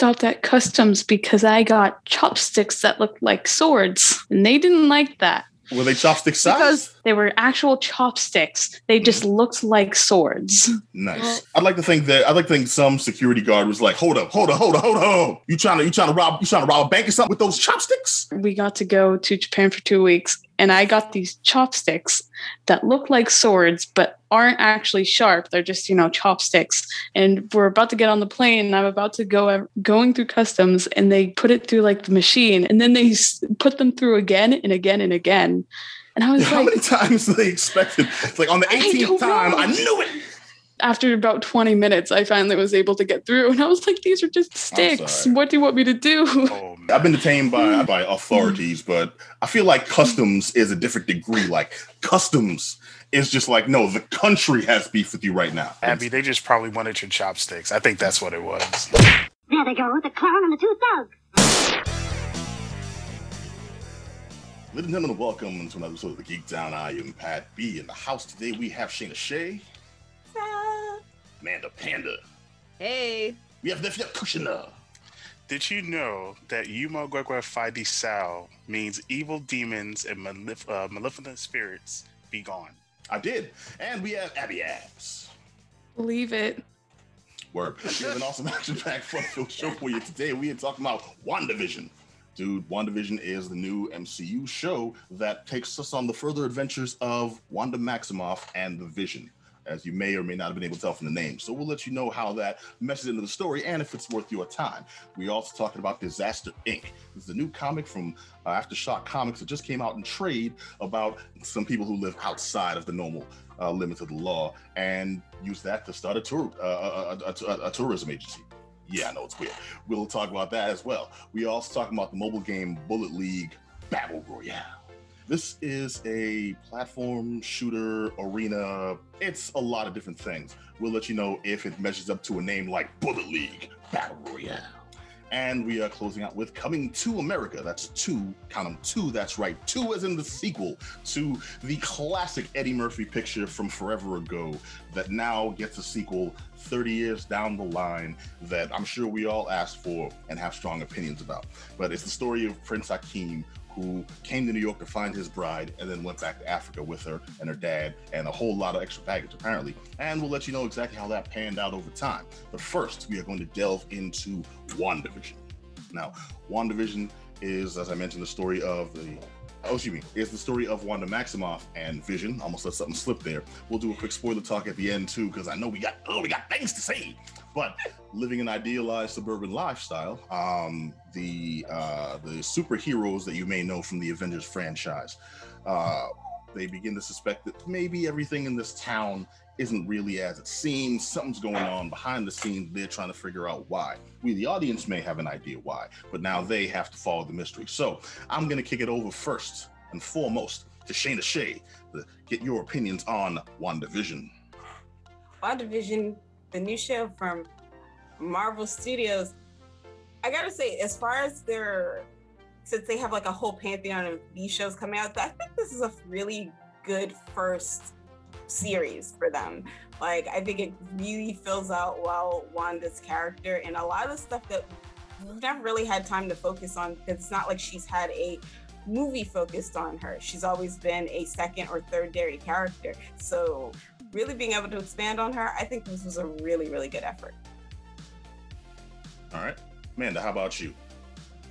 stopped at customs because I got chopsticks that looked like swords, and they didn't like that. Were they chopstick size? Because they were actual chopsticks. They mm-hmm. just looked like swords. Nice. I'd like to think that I'd like to think some security guard was like, "Hold up, hold up, hold up, hold up! You trying to you trying to rob you trying to rob a bank or something with those chopsticks?" We got to go to Japan for two weeks, and I got these chopsticks that look like swords but aren't actually sharp. They're just you know chopsticks. And we're about to get on the plane, and I'm about to go going through customs, and they put it through like the machine, and then they put them through again and again and again. And I was How like, How many times do they expected? It's like on the 18th don't time, know. I knew it. After about 20 minutes, I finally was able to get through. And I was like, these are just sticks. What do you want me to do? Oh. I've been detained by by authorities, but I feel like customs is a different degree. Like customs is just like, no, the country has beef with you right now. Abby, they just probably wanted your chopsticks. I think that's what it was. There they go, with the clown and the two thugs. Ladies and gentlemen, welcome to another episode of the Geek Down. I am Pat B. In the house today, we have Shayna Shea, Amanda Panda. Hey. We have Nefia Kushina. Did you know that Yuma Gwegwe Fidi Sao means evil demons and malef- uh, maleficent spirits be gone? I did. And we have Abby Abs. Believe it. Word. We have an awesome action pack fun-filled show for you today. We are talking about WandaVision. Dude, WandaVision is the new MCU show that takes us on the further adventures of Wanda Maximoff and the Vision, as you may or may not have been able to tell from the name. So we'll let you know how that meshes into the story and if it's worth your time. We also talking about Disaster Inc. This is a new comic from uh, Aftershock Comics that just came out in trade about some people who live outside of the normal uh, limits of the law and use that to start a tour uh, a, a, a- a tourism agency. Yeah, I know it's weird. We'll talk about that as well. We also talking about the mobile game Bullet League Battle Royale. This is a platform shooter arena. It's a lot of different things. We'll let you know if it measures up to a name like Bullet League Battle Royale. And we are closing out with Coming to America. That's two, count them two, that's right. Two as in the sequel to the classic Eddie Murphy picture from forever ago that now gets a sequel 30 years down the line that I'm sure we all asked for and have strong opinions about. But it's the story of Prince Hakeem who came to New York to find his bride and then went back to Africa with her and her dad and a whole lot of extra baggage apparently. And we'll let you know exactly how that panned out over time. But first, we are going to delve into WandaVision. Now, WandaVision is, as I mentioned, the story of the Oh, excuse me. It's the story of Wanda Maximoff and Vision. Almost let something slip there. We'll do a quick spoiler talk at the end too, because I know we got oh we got things to say. But living an idealized suburban lifestyle, um, the uh, the superheroes that you may know from the Avengers franchise, uh, they begin to suspect that maybe everything in this town isn't really as it seems. Something's going on behind the scenes. They're trying to figure out why. We, the audience, may have an idea why, but now they have to follow the mystery. So I'm going to kick it over first and foremost to Shayna Shea to get your opinions on WandaVision. WandaVision, the new show from Marvel Studios. I gotta say, as far as their since they have like a whole pantheon of these shows coming out, I think this is a really good first series for them. Like I think it really fills out well Wanda's character and a lot of the stuff that we've never really had time to focus on because it's not like she's had a movie focused on her. She's always been a second or third dairy character. So really being able to expand on her, I think this was a really, really good effort. All right, Amanda, how about you?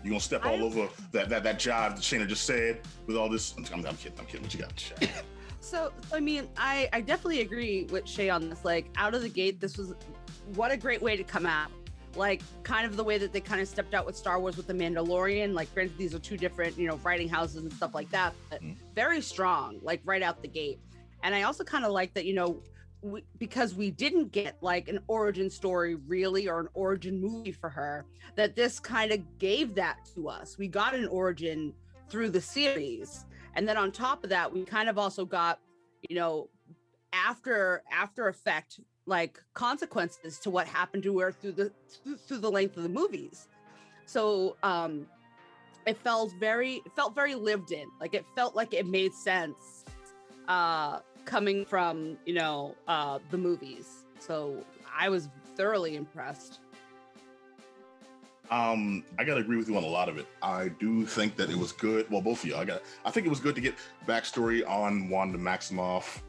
You gonna step all I'm- over that that that jive that Shayna just said with all this? I'm, I'm, I'm kidding. I'm kidding. What you got? So, I mean, I, I definitely agree with Shay on this. Like, out of the gate, this was what a great way to come out. Like, kind of the way that they kind of stepped out with Star Wars with The Mandalorian. Like, granted, these are two different, you know, writing houses and stuff like that, but Mhm. very strong, like, right out the gate. And I also kind of like that, you know, we, because we didn't get like an origin story really or an origin movie for her, that this kind of gave that to us. We got an origin through the series and then on top of that we kind of also got you know after after effect like consequences to what happened to her through the through, the length of the movies. So um it felt very it felt very lived in. Like it felt like it made sense. Uh coming from you know uh the movies so i was thoroughly impressed Um, I gotta agree with you on a lot of it. I do think that it was good. Well, both of you. I got. I think it was good to get backstory on Wanda Maximoff.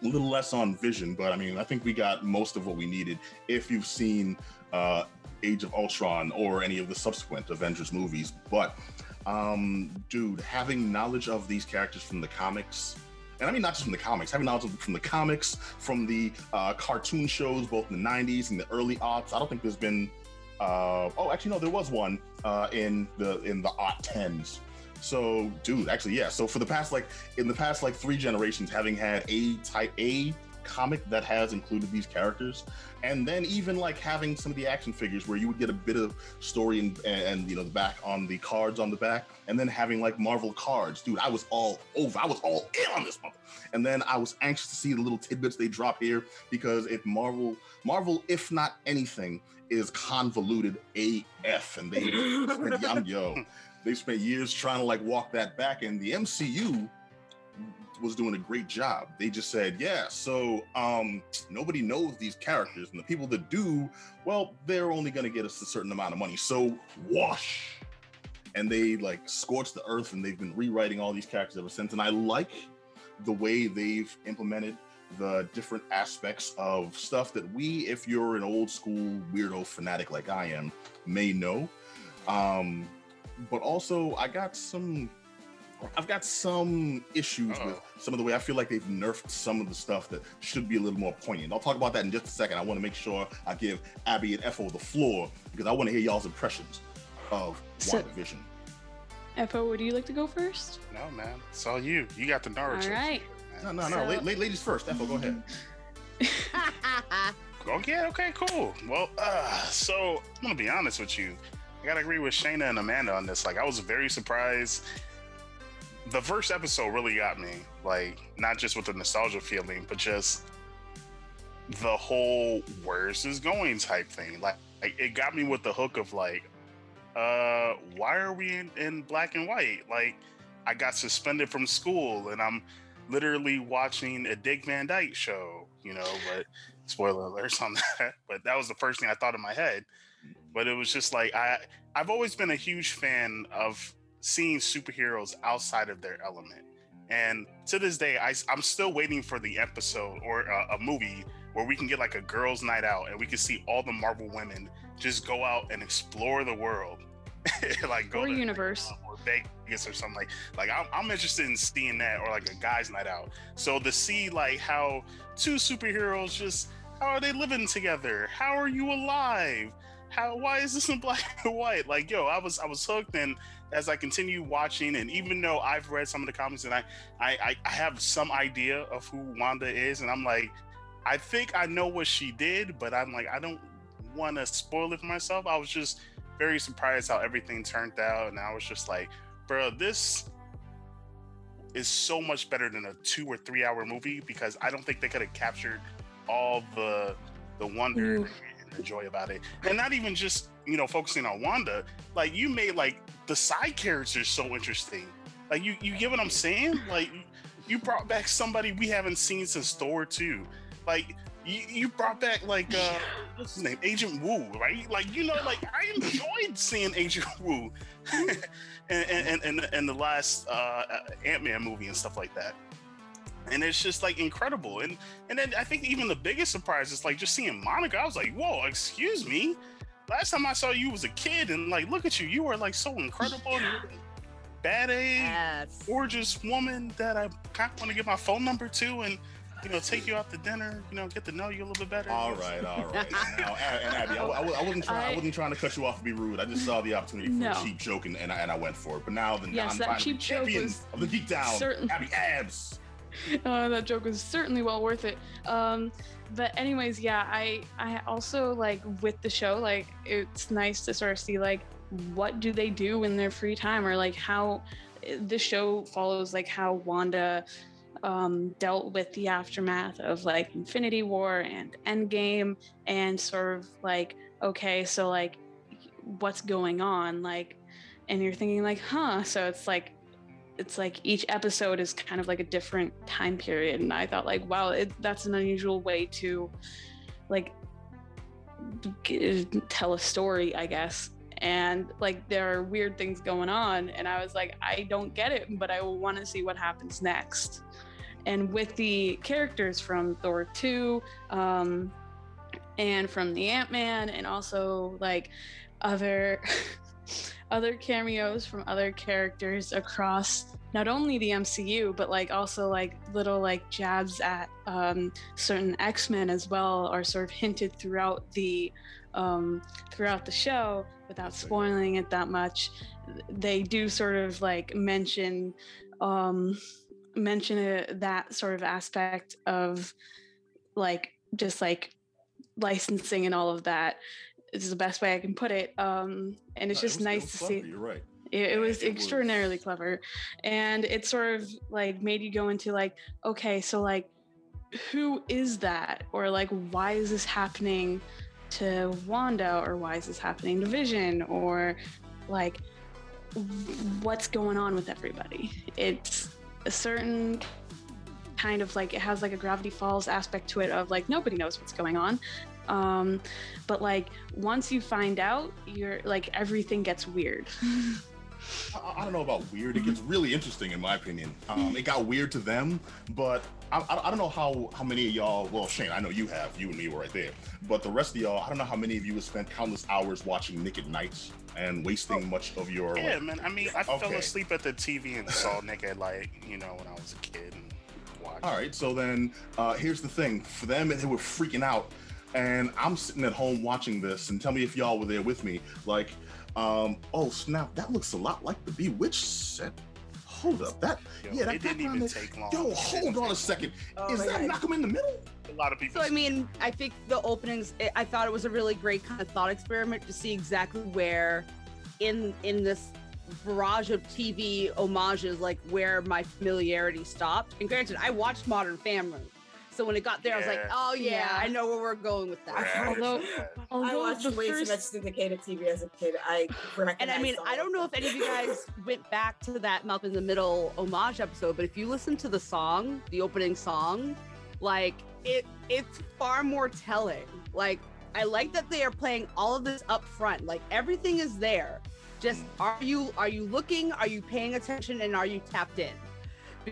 A little less on Vision, but I mean, I think we got most of what we needed. If you've seen uh, Age of Ultron or any of the subsequent Avengers movies, but um, dude, having knowledge of these characters from the comics and I mean not just from the comics, having knowledge from the comics, from the uh, cartoon shows, both in the '90s and the early aughts. I don't think there's been. Uh, oh, actually, no, there was one uh, in the in the aught tens. So, dude, actually, yeah. So for the past like in the past like three generations, having had a type A comic that has included these characters. And then even like having some of the action figures where you would get a bit of story and, and you know the back on the cards on the back. And then having like marvel cards. Dude i was all over i was all in on this month and then i was anxious to see the little tidbits they drop here because if marvel marvel if not anything is convoluted af and they spent, yo. They spent years trying to like walk that back. And the mcu was doing a great job. They just said, yeah, so um, nobody knows these characters, and the people that do, well, they're only going to get us a certain amount of money. So wash. And they like scorched the earth, and they've been rewriting all these characters ever since. And I like the way they've implemented the different aspects of stuff that we, if you're an old school weirdo fanatic like I am, may know. Um, but also, I got some I've got some issues Uh-oh. with some of the way I feel like they've nerfed some of the stuff that should be a little more poignant. I'll talk about that in just a second. I want to make sure I give Abby and Efo the floor because I want to hear y'all's impressions of so, WandaVision. Efo, would you like to go first? No, man. It's all you. You got the Naruto. All right. No, no, no. So... La- ladies first. Efo, go ahead. okay, okay, cool. Well, uh, so I'm gonna be honest with you. I gotta agree with Shayna and Amanda on this. Like, I was very surprised the first episode really got me. Like, not just with the nostalgia feeling, but just the whole "where's this going" type thing. Like, it got me with the hook of like, uh, why are we in, in black and white? Like, I got suspended from school, and I'm literally watching a Dick Van Dyke show. You know, but spoiler alerts on that. But that was the first thing I thought in my head. But it was just like I I've always been a huge fan of seeing superheroes outside of their element. And to this day, I, am still waiting for the episode or a, a, movie where we can get like a girls' night out and we can see all the Marvel women just go out and explore the world, like go or to universe or Vegas or something like. Like I'm, I'm interested in seeing that or like a guys' night out. So to see like how two superheroes just how are they living together? How are you alive? How why is this in black and white? Like yo, I was I was hooked and as I continue watching, and even though I've read some of the comics and I, I, I have some idea of who Wanda is, and I'm like, I think I know what she did, but I'm like, I don't want to spoil it for myself. I was just very surprised how everything turned out, and I was just like, bro, this is so much better than a two or three hour movie because I don't think they could have captured all the the wonder the about it, and not even just you know focusing on Wanda. Like you made like the side characters so interesting. Like you, you get what I'm saying? Like you brought back somebody we haven't seen since Thor 2. Like you, you brought back like uh what's his name? Agent Wu, right? Like you know, like I enjoyed seeing Agent Wu and, and, and, and the last uh Ant-Man movie and stuff like that. And it's just like incredible. And and then I think even the biggest surprise is like just seeing Monica. I was like, whoa, excuse me last time I saw you was a kid, and like, look at you, you are like so incredible, bad age, yes. gorgeous woman that I kind of want to get my phone number to, and you know, take you out to dinner, you know, get to know you a little bit better. All right, all right. now, and Abby, I, I, I wasn't trying. I, I, wasn't trying to cut you off and be rude. I just saw the opportunity for no. a cheap joke, and, and, I, and I went for it. But now the yes, that cheap joke was of the geek down, certain... Abby Abs. Uh, that joke was certainly well worth it. Um, but anyways, yeah, I I also like with the show, like it's nice to sort of see like what do they do in their free time or like how the show follows like how Wanda um, dealt with the aftermath of like Infinity War and Endgame and sort of like okay, so like what's going on like and you're thinking like huh so it's like it's like each episode is kind of like a different time period and i thought like wow it, that's an unusual way to like g- tell a story i guess. And like there are weird things going on and i was like i don't get it but i want to see what happens next. And with the characters from thor 2 um, and from the ant-man and also like other other cameos from other characters across not only the MCU but like also like little like jabs at um, certain X-Men as well are sort of hinted throughout the um, throughout the show without spoiling it that much. They do sort of like mention um, mention it, that sort of aspect of like just like licensing and all of that is the best way I can put it. Um, and it's No, just it nice to clever, see. You're right. It, it was it extraordinarily was- clever, and it sort of like made you go into like, okay, so like, who is that, or like, why is this happening to Wanda, or why is this happening to Vision, or like, what's going on with everybody? It's a certain kind of like it has like a Gravity Falls aspect to it of like nobody knows what's going on. Um, but like once you find out, you're like everything gets weird. I, I don't know about weird. It gets really interesting in my opinion. Um, it got weird to them, but I, I, I don't know how how many of y'all. Well, Shane, I know you have. You and me were right there. But the rest of y'all, I don't know how many of you have spent countless hours watching Nick at Nights and wasting much of your. Yeah, like, man. I mean, I fell asleep at the TV and saw Nick at like, you know, when I was a kid and watched. All right, so then uh, here's the thing. For them, they were freaking out, and I'm sitting at home watching this. And tell me if y'all were there with me. Like, um, oh snap, that looks a lot like the Bewitched set. Hold up, that Yo, yeah, that it didn't even is- take long. Yo, hold on a second. Oh Is that God. Malcolm in the Middle? A lot of people. So I mean, I think the openings. I- I thought it was a really great kind of thought experiment to see exactly where, in in this barrage of TV homages, like where my familiarity stopped. And granted, I watched Modern Family, so when it got there, I was like, oh yeah, Yeah. I know where we're going with that. Right, Although- yeah. I watched the way too much syndicated TV as a kid. I And I mean, I don't know if any of you guys went back to that Malcolm in the Middle homage episode, but if you listen to the song, the opening song, like it it's far more telling. Like I like that they are playing all of this up front. Like everything is there. Just are you are you looking? Are you paying attention and are you tapped in?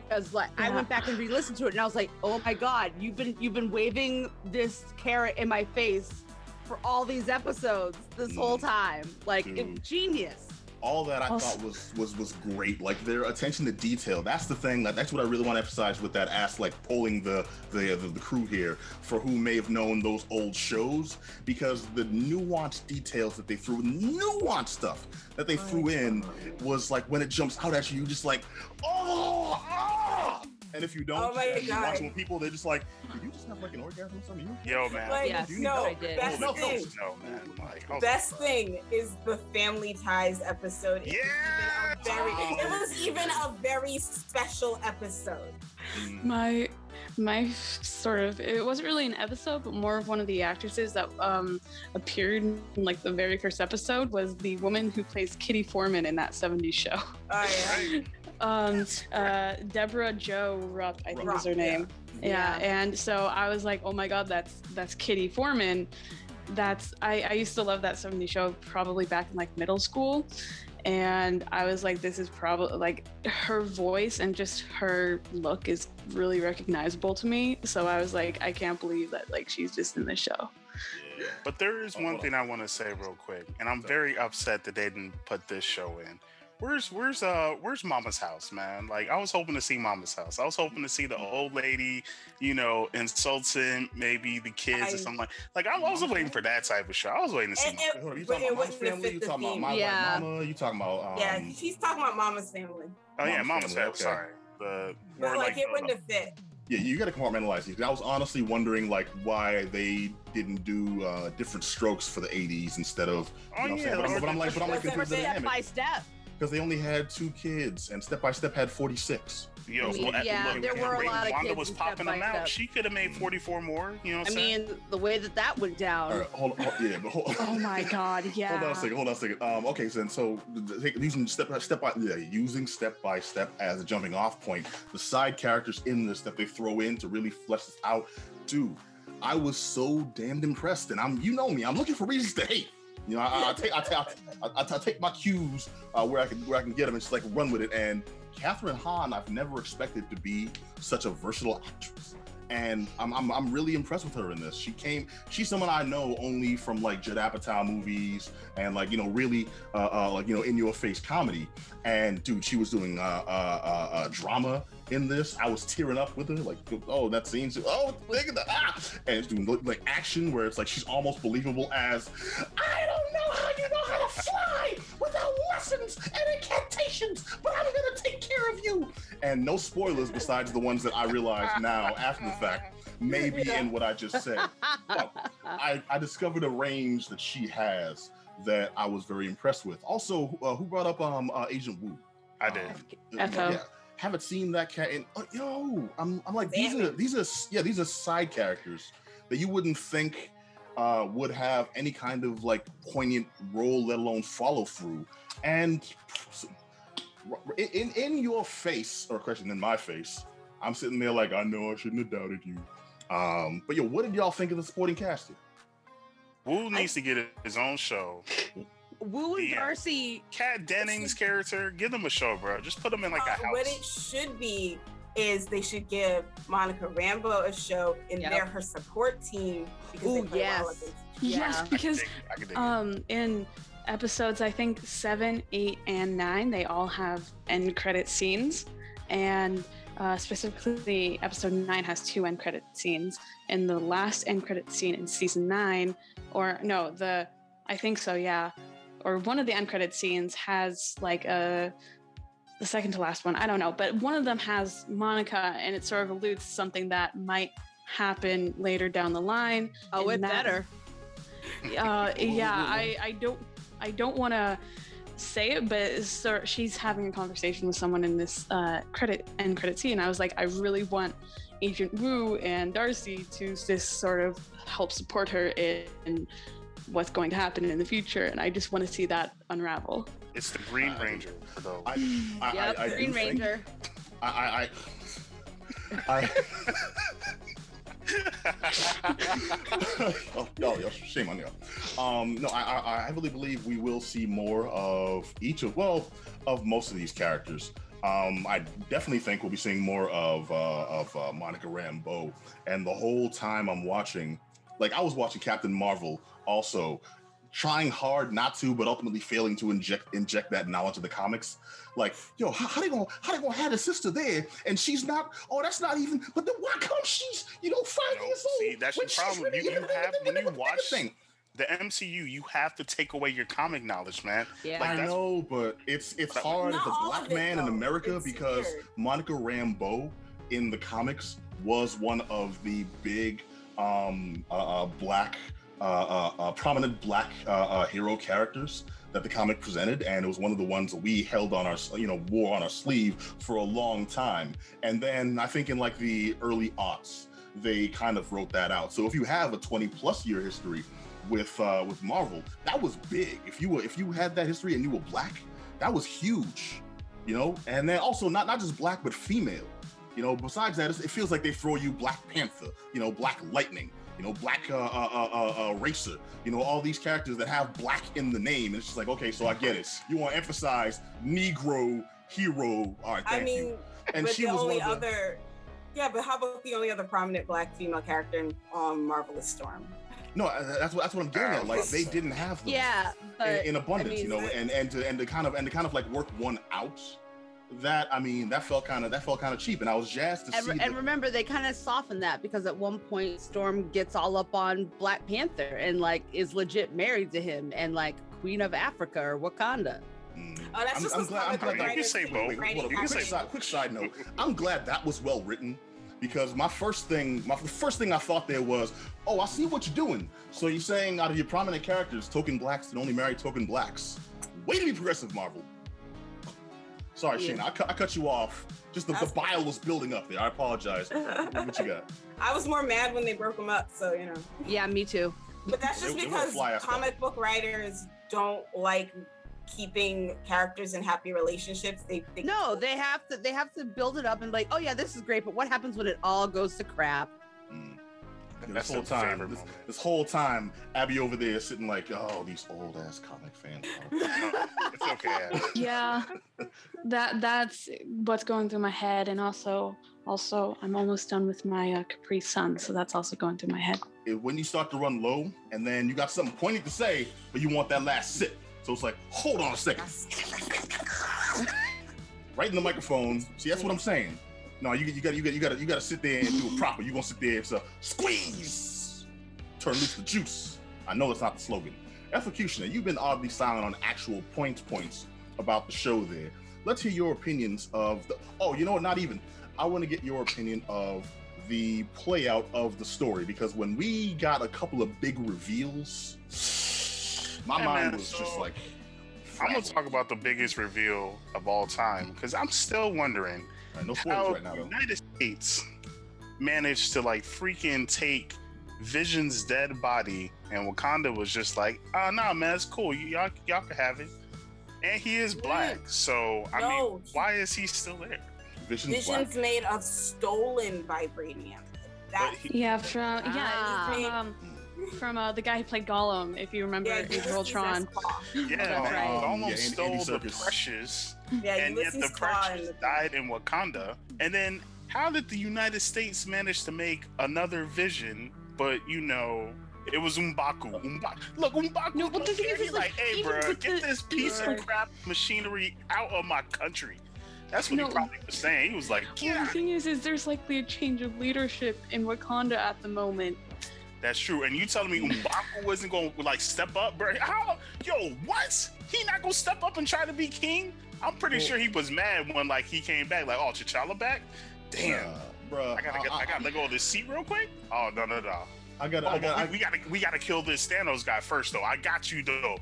Because like I went back and re-listened to it and I was like, oh my god, you've been you've been waving this carrot in my face for all these episodes this whole mm. time. Like Dude. Mm. genius. All that I thought was was was great. Like their attention to detail. That's the thing. That, that's what I really want to emphasize with that ass like pulling the the, the the crew here for who may have known those old shows because the nuanced details that they threw, nuanced stuff that they threw in was like when it jumps out at you, you just like oh ah! And if you don't, Oh my you God. watch with people, they're just like, did you just have like an orgasm or something? You Yo, man. Like, Yes, no, best No, no, thing. No, man. Like, I was Best like, thing is the Family Ties episode. It was Yeah. even a very, it was even a very special episode. Mm. my my sort of it wasn't really an episode, but more of one of the actresses that um appeared in like the very first episode was the woman who plays Kitty Forman in that 70s show. Oh yeah. Right. Um, uh, Debra Jo Rupp, I think Rupp, is her name. Yeah. and so I was like, oh my god, that's that's Kitty Forman. That's I, I used to love that 70s show probably back in like middle school. And I was like, this is probably like her voice and just her look is really recognizable to me. So I was like, I can't believe that like she's just in the show. Yeah. But there is one thing I want to say real quick, and I'm very upset that they didn't put this show in. Where's where's uh where's Mama's house, man? Like I was hoping to see Mama's house. I was hoping to see the old lady, you know, insulting maybe the kids I- or something like. Like I wasn't waiting for that type of show. I was waiting to see. And- Mama. and- you talking about my wouldn't family? You talking about my Yeah. white mama? You talking about um, yeah, she's talking about Mama's Family. oh yeah, Mama's Mama's family, house. okay. Sorry, the But like, like, it the- wouldn't have fit. Yeah, you got to compartmentalize these. I was honestly wondering like why they didn't do uh, different strokes for the '80s instead of. Oh you know what I'm yeah, saying? but, I'm, but I'm like, but I'm like Step confused with the Step dynamic by step. Because they only had two kids, and Step by Step had 46. Yo, I mean, well, yeah, look, there were a Wanda lot of Wanda kids was in Step popping them out. Step. She could have made 44 more. You know what I I'm saying? mean, the way that that went down. All right, hold, hold yeah, but hold, Oh my god, yeah. hold on a second. Hold on a second. Um, okay, so then so using step by step by yeah, using step by step as a jumping off point. The side characters in this that they throw in to really flesh this out, dude. I was so damned impressed, and I'm you know me, I'm looking for reasons to hate. You know, I, I take I I, I take my cues uh, where I can where I can get them and just like run with it. And Kathryn Hahn, I've never expected to be such a versatile actress and I'm, I'm, I'm really impressed with her in this. She came, she's someone I know only from like Judd Apatow movies and like you know really uh, uh like you know in your face comedy. And dude, she was doing uh, uh, uh, uh drama in this. I was tearing up with her, like oh that scene, oh look at that, ah! and it's doing like action where it's like she's almost believable as I don't know how you know how to fly lessons and incantations, but I'm gonna take care of you. And no spoilers besides the ones that I realize now after the fact may be in what I just said. But I, I discovered a range that she has that I was very impressed with. Also, uh, who brought up um uh, Agent Wu? I did. Um, yeah, haven't seen that cat. And uh, yo, I'm I'm like these are these are yeah these are side characters that you wouldn't think uh, would have any kind of like poignant role, let alone follow through. And in in your face, or question in my face, I'm sitting there like I know I shouldn't have doubted you. Um, but yo, what did y'all think of the supporting cast? Here? Wu needs to get his own show. Wu and Darcy. Kat Dennings' character, give them a show, bro. Just put them in like a uh, house. What it should be is they should give Monica Rambeau a show and yep. they're her support team because Ooh, yes. Well yeah. Yes, because I can dig, I can um in episodes I think seven, eight, and nine, they all have end credit scenes. And uh, specifically, episode nine has two end credit scenes. And the last end credit scene in season nine, or no, the I think so, yeah, or one of the end credit scenes has like a the second to last one. I don't know, but one of them has Monica, and it sort of alludes to something that might happen later down the line. Oh, it that, better. Uh, yeah, I I don't I don't want to say it, but so she's having a conversation with someone in this uh, credit and credit scene. I was like, I really want Agent Wu and Darcy to just sort of help support her in what's going to happen in the future, and I just want to see that unravel. It's the Green Ranger for those. I, I, yep, I, Green Ranger. I, I, I, oh, oh, shame on you. Um, no, I, I, I really believe we will see more of each of, well, of most of these characters. Um, I definitely think we'll be seeing more of uh, of uh, Monica Rambeau. And the whole time I'm watching, like I was watching Captain Marvel also trying hard not to, but ultimately failing to inject inject that knowledge of the comics. Like, yo, how, how they gonna how they gonna have a sister there and she's not? Oh, that's not even. But then why come she's you know five no, years old? See, that's the problem. Really, you, you have when you watch thing. the MCU, you have to take away your comic knowledge, man. Yeah, like, I know, but it's it's hard as a black man it, in America it's because weird. Monica Rambeau in the comics was one of the big um uh, uh black prominent black uh, hero characters that the comic presented, and it was one of the ones that we held on our, you know, wore on our sleeve for a long time. And then I think in like the early aughts, they kind of wrote that out. So if you have a 20 plus year history with uh, with Marvel, that was big. If you were if you had that history and you were black, that was huge, you know. And then also not not just black but female. You know, besides that, it feels like they throw you Black Panther, you know, Black Lightning, you know, Black uh, uh, uh, uh, uh, Racer, you know, all these characters that have black in the name. And it's just like, okay, so I get it. You want to emphasize Negro hero. All right, thank I mean, you. And she the was only other, yeah, but how about the only other prominent black female character in um, Marvelous Storm? No, uh, that's what that's what I'm getting at. Like they didn't have them, yeah, in, in, abundance, I mean, you know, and and to and to kind of and to kind of like work one out that I mean that felt kind of that felt kind of cheap, and I was jazzed to and, see. And the- remember, they kind of softened that because at one point Storm gets all up on Black Panther and like is legit married to him and like Queen of Africa or Wakanda. Mm. Oh, that's I'm, just I'm glad. I'm glad that, you can say both. quick, side, quick side note. I'm glad that was well written because my first thing, my the first thing I thought there was, oh, I see what you're doing. So you're saying out of your prominent characters, token blacks and only marry token blacks. Way to be progressive, Marvel. Sorry, yeah. Shane, I, cu- I cut you off. Just the, the bile was building up there. I apologize. what you got? I was more mad when they broke them up, so you know. Yeah, me too. But that's just it, because it comic book writers don't like keeping characters in happy relationships. They, they no, they have to they have to build it up and like, oh yeah, this is great, but what happens when it all goes to crap? Mm. This whole time, this, this whole time, Abby over there sitting like, oh, these old ass comic fans. it's okay. Abby. yeah that that's what's going through my head and also also i'm almost done with my uh, capri sun so that's also going through my head It- when you start to run low, and then you got something pointing to say, but you want that last sip, so it's like, hold on a second, right in the microphone. See, that's what I'm saying. No, you you got you got you got to you got to sit there and do it proper. You gonna sit there and say, squeeze, turn loose the juice. I know it's not the slogan. Efocutioner, you've been oddly silent on actual points points about the show there. Let's hear your opinions of the. Oh, you know what? Not even. I want to get your opinion of the play out of the story because when we got a couple of big reveals, my Hey, mind man, was just like. I'm gonna talk about the biggest reveal of all time because I'm still wondering right, no spoilers how right now the though. United States managed to like freaking take Vision's dead body, and Wakanda was just like, "Ah, nah, man, it's cool. You, y'all, y'all can have it." And he is black, so I mean, why is he still there? Vision's black. Vision's made of stolen vibranium. That But he, yeah from Ah. yeah from, um, from uh, the guy who played gollum if you remember yeah, Age of Ulysses Ultron yeah, That's right. he Um, almost yeah, stole Andy the precious, Yeah, and yet the Claw the- died in Wakanda. And then, how did the United States manage to make another Vision? But you know, it was M'Baku. M'Baku. Look, M'Baku. No, but the thing is, he's like, like, hey, bro, get the- this piece Yeah. of crap machinery out of my country. That's what No. he probably was saying. He was like, well, the thing is is there's likely a change of leadership in wakanda at the moment that's true. And you telling me M'Baku wasn't going to like step up, bro? How? Yo, what? He not going to step up and try to be king? I'm pretty Well- sure he was mad when like he came back. Like, oh, T'Challa back? Damn. Uh, bruh, I gotta, get, I, gotta let go of this seat real quick. Oh no, no, no. I got, Oh, I got, we, we gotta, we gotta kill this Thanos guy first, though. I got you, though.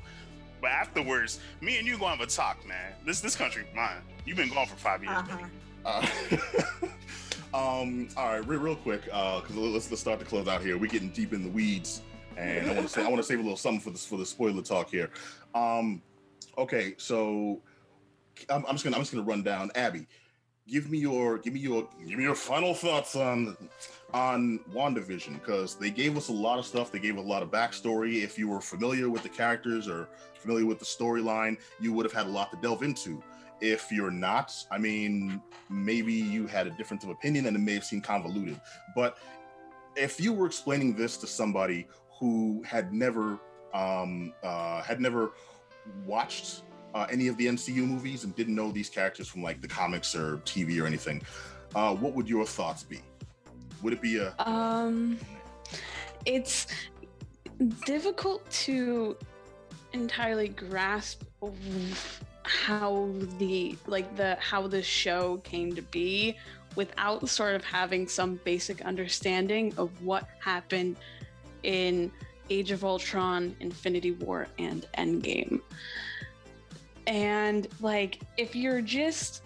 But afterwards, me and you gonna have a talk, man. This, this country, mine. You've been gone for five years, Uh-huh. baby. Uh, um, all right, real, real quick, because let's let's start to close out here. We're getting deep in the weeds, and I want to say I want to save a little something for this for the spoiler talk here. Um, okay, so I'm, I'm just gonna I'm just gonna run down. Abby, give me your give me your give me your final thoughts on on WandaVision because they gave us a lot of stuff. They gave a lot of backstory. If you were familiar with the characters or familiar with the storyline, you would have had a lot to delve into. If you're not, I mean, maybe you had a difference of opinion and it may have seemed convoluted. But if you were explaining this to somebody who had never um, uh, had never watched uh, any of the MCU movies and didn't know these characters from like the comics or TV or anything, uh, what would your thoughts be? Would it be a Um, it's difficult to entirely grasp how the like the how the show came to be without sort of having some basic understanding of what happened in Age of Ultron, Infinity War, and Endgame. And like, if you're just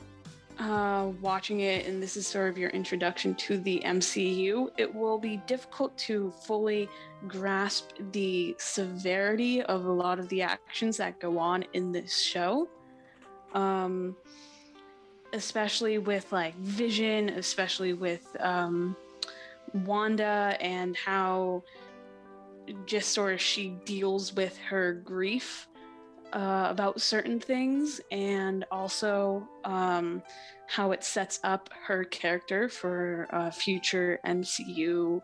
uh, watching it and this is sort of your introduction to the MCU, it will be difficult to fully grasp the severity of a lot of the actions that go on in this show. Um, especially with like Vision, especially with um, Wanda and how just sort of she deals with her grief uh, about certain things and also um, how it sets up her character for uh, future MCU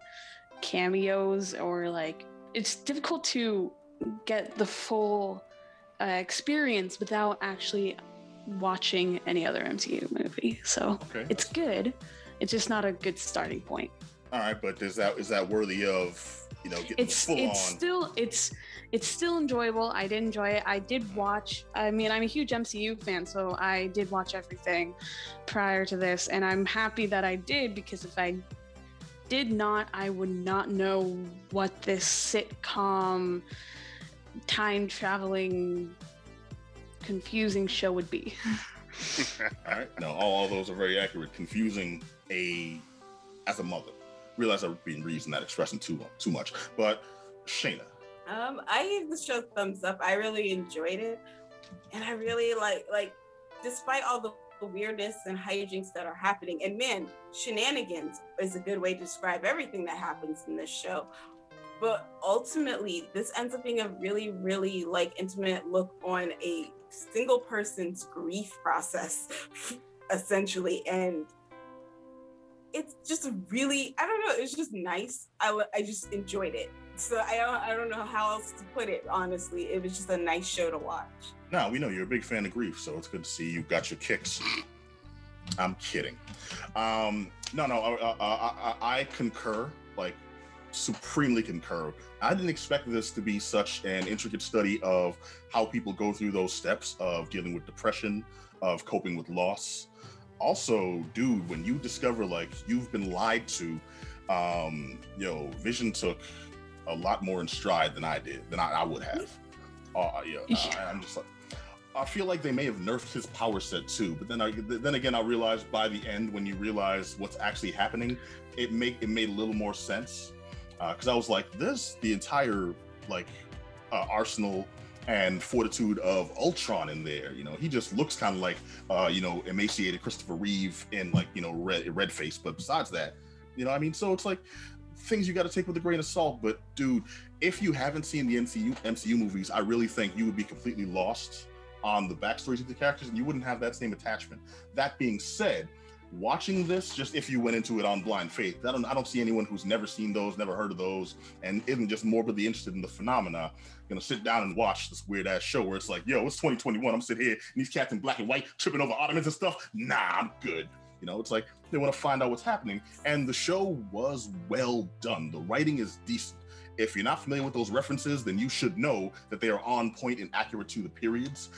cameos or like it's difficult to get the full uh, experience without actually watching any other MCU movie. So okay? it's good. It's just not a good starting point. All right, but is that is that worthy of you know It's full it's on? still it's it's still enjoyable. I did enjoy it. I did watch. I mean, I'm a huge MCU fan, so I did watch everything prior to this, and I'm happy that I did because if I did not, I would not know what this sitcom time traveling confusing show would be. All right, no, all, all those are very accurate. Confusing a as a mother. Realize I've been using that expression too too much, but Shayna. Um, I gave the show thumbs up. I really enjoyed it, and I really like like, despite all the the weirdness and hijinks that are happening. And man, shenanigans is a good way to describe everything that happens in this show. But ultimately, this ends up being a really, really like intimate look on a single person's grief process, essentially. And it's just really, I don't know, it's just nice. I, I just enjoyed it. So I don't, I don't know how else to put it, honestly. It was just a nice show to watch. No, we know you're a big fan of grief, so it's good to see you got your kicks. I'm kidding. Um, no, no, I, I, I concur. Like, supremely concur. I didn't expect this to be such an intricate study of how people go through those steps of dealing with depression, of coping with loss. Also, dude, when you discover like you've been lied to, um, yo, Vision took a lot more in stride than I did, than I, I would have. Uh, yeah, I, I'm just like, I feel like they may have nerfed his power set too, but then I then again I realized by the end when you realize what's actually happening, it make it made a little more sense Uh because uh, I was like, this the entire like uh, arsenal and fortitude of Ultron in there. You know, he just looks kind of like uh, you know emaciated Christopher Reeve in like you know red red face, but besides that, you know, I mean, so it's like things you got to take with a grain of salt. But dude, if you haven't seen the MCU MCU movies, I really think you would be completely lost on the backstories of the characters, and you wouldn't have that same attachment. That being said, watching this, just if you went into it on blind faith, I don't I don't see anyone who's never seen those, never heard of those, and isn't just morbidly interested in the phenomena, gonna sit down and watch this weird ass show where it's like, yo, it's 2021. I'm sitting here and these cats in black and white tripping over ottomans and stuff. Nah, I'm good. You know, it's like they want to find out what's happening. And the show was well done. The writing is decent. If you're not familiar with those references, then you should know that they are on point and accurate to the periods.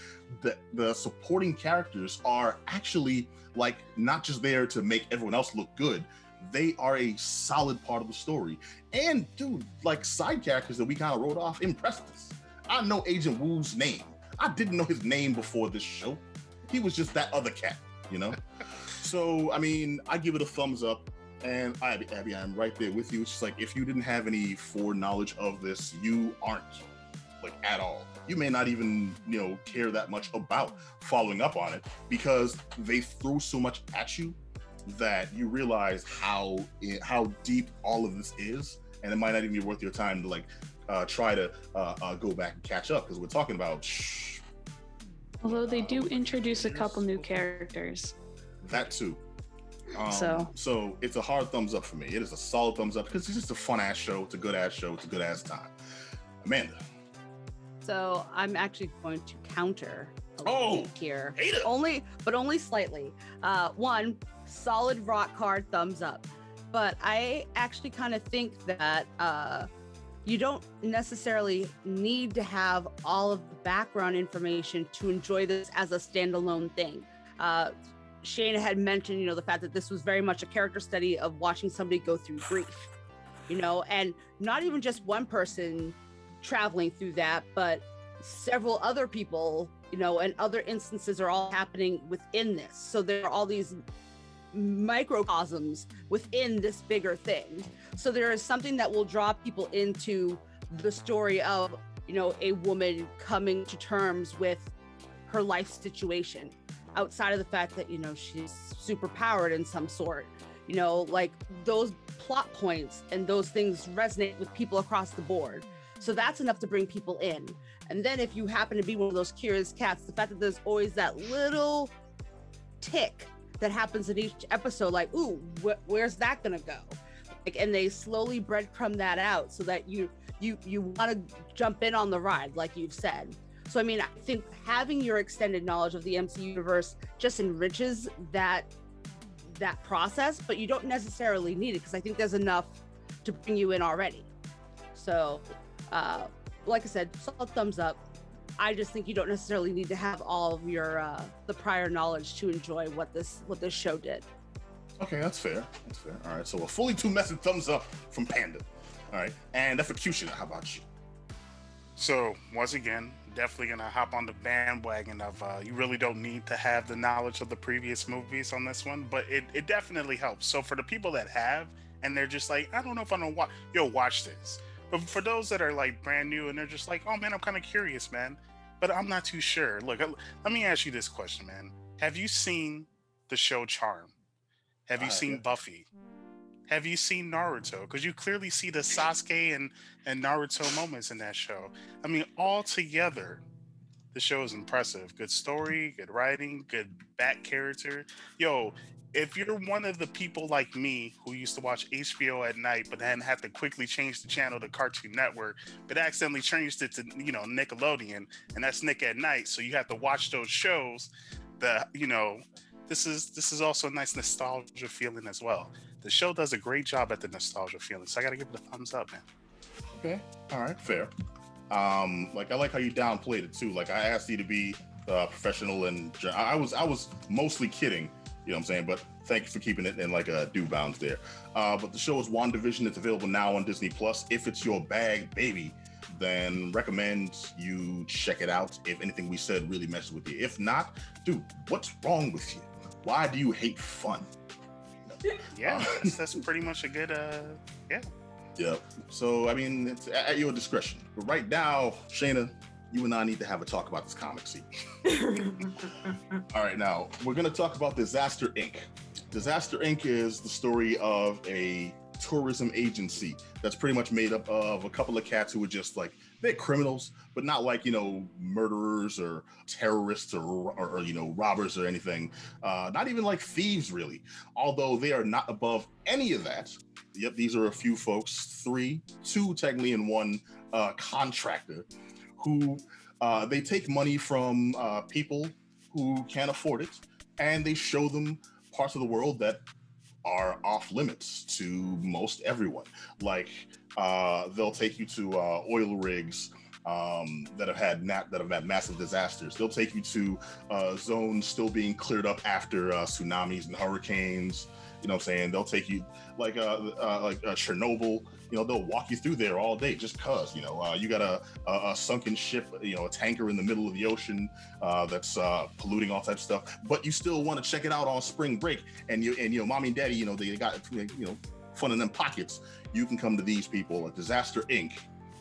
The the supporting characters are actually like not just there to make everyone else look good. They are a solid part of the story. And dude, like side characters that we kind of wrote off impressed us. I know Agent Wu's name. I didn't know his name before this show. He was just that other cat, you know? so I mean, I give it a thumbs up. And Abby, Abby, I'm right there with you. It's just like if you didn't have any foreknowledge of this, you aren't like at all. You may not even, you know, care that much about following up on it because they threw so much at you that you realize how how deep all of this is, and it might not even be worth your time to like uh, try to uh, uh, go back and catch up because we're talking about. Shh, Although they do introduce a couple new characters. that too. Um, So- so it's a hard thumbs up for me. It is a solid thumbs up because it's just a fun ass show. It's a good ass show. It's a good ass time. Amanda, So I'm actually going to counter a Oh! here. Only, but only slightly. Uh, one solid rock hard thumbs up. But I actually kind of think that uh, you don't necessarily need to have all of the background information to enjoy this as a standalone thing. Uh, Shane had mentioned, you know, the fact that this was very much a character study of watching somebody go through grief, you know, and not even just one person traveling through that, but several other people, you know, and other instances are all happening within this. So there are all these microcosms within this bigger thing. So there is something that will draw people into the story of, you know, a woman coming to terms with her life situation outside of the fact that, you know, she's super powered in some sort. You know, like those plot points and those things resonate with people across the board. So that's enough to bring people in. And then if you happen to be one of those curious cats, the fact that there's always that little tick that happens in each episode, like, ooh, wh- where's that gonna go? Like, and they slowly breadcrumb that out so that you you you want to jump in on the ride, like you've said. So I mean, I think having your extended knowledge of the MC universe just enriches that that process, but you don't necessarily need it because I think there's enough to bring you in already. So, uh, like I said, solid thumbs up. I just think you don't necessarily need to have all of your uh, the prior knowledge to enjoy what this what this show did. Okay, that's fair. That's fair. All right, so a fully two message thumbs up from Panda. All right, and Efocutioner, how about you? So once again, definitely gonna hop on the bandwagon of uh, you really don't need to have the knowledge of the previous movies on this one, but it, it definitely helps. So for the people that have and they're just like, I don't know if I'm gonna watch, yo, watch this. But for those that are like brand new and they're just like, oh man, I'm kind of curious, man, but I'm not too sure. Look, uh, let me ask you this question, man. Have you seen the show Charm? Have you I seen haven't. Buffy? Have you seen Naruto? Because you clearly see the Sasuke and, and Naruto moments in that show. I mean, all together, the show is impressive. Good story, good writing, good back character. Yo, if you're one of the people like me who used to watch HBO at night, but then had to quickly change the channel to Cartoon Network, but accidentally changed it to you know Nickelodeon, and that's Nick at Night, so you have to watch those shows. The you know, this is this is also a nice nostalgia feeling as well. The show does a great job at the nostalgia feeling, so I gotta give it a thumbs up, man. Okay. All right. Fair. Um, like I like how you downplayed it too. Like I asked you to be uh, professional and I was I was mostly kidding. You know what I'm saying? But thank you for keeping it in like a due bounds there. Uh, but the show is WandaVision. It's available now on Disney Plus. If it's your bag, baby, then recommend you check it out. If anything we said really messes with you. If not, dude, what's wrong with you? Why do you hate fun? Yeah, that's, that's pretty much a good uh yeah. Yep. So I mean, it's at your discretion. But right now, Shayna, you and I need to have a talk about this comic scene. All right, now we're gonna talk about Disaster Inc. Disaster Inc. is the story of a tourism agency that's pretty much made up of a couple of cats who are just like they're criminals, but not like you know murderers or terrorists or, or, or, you know robbers or anything. Uh, not even like thieves, really. Although they are not above any of that. Yep, these are a few folks, three, two technically, and one uh, contractor who uh, they take money from uh, people who can't afford it, and they show them parts of the world that are off limits to most everyone. Like uh, they'll take you to uh, oil rigs um, that have had that have had massive disasters. They'll take you to uh, zones still being cleared up after uh, tsunamis and hurricanes. You know what I'm saying? They'll take you like uh, uh, like uh, Chernobyl. You know, they'll walk you through there all day just cause. You know, you got a, a, a sunken ship. You know, a tanker in the middle of the ocean that's polluting all types of stuff. But you still want to check it out on spring break, and you and you know, mommy and daddy, you know, they got you know fun in them pockets. You can come to these people at Disaster Inc.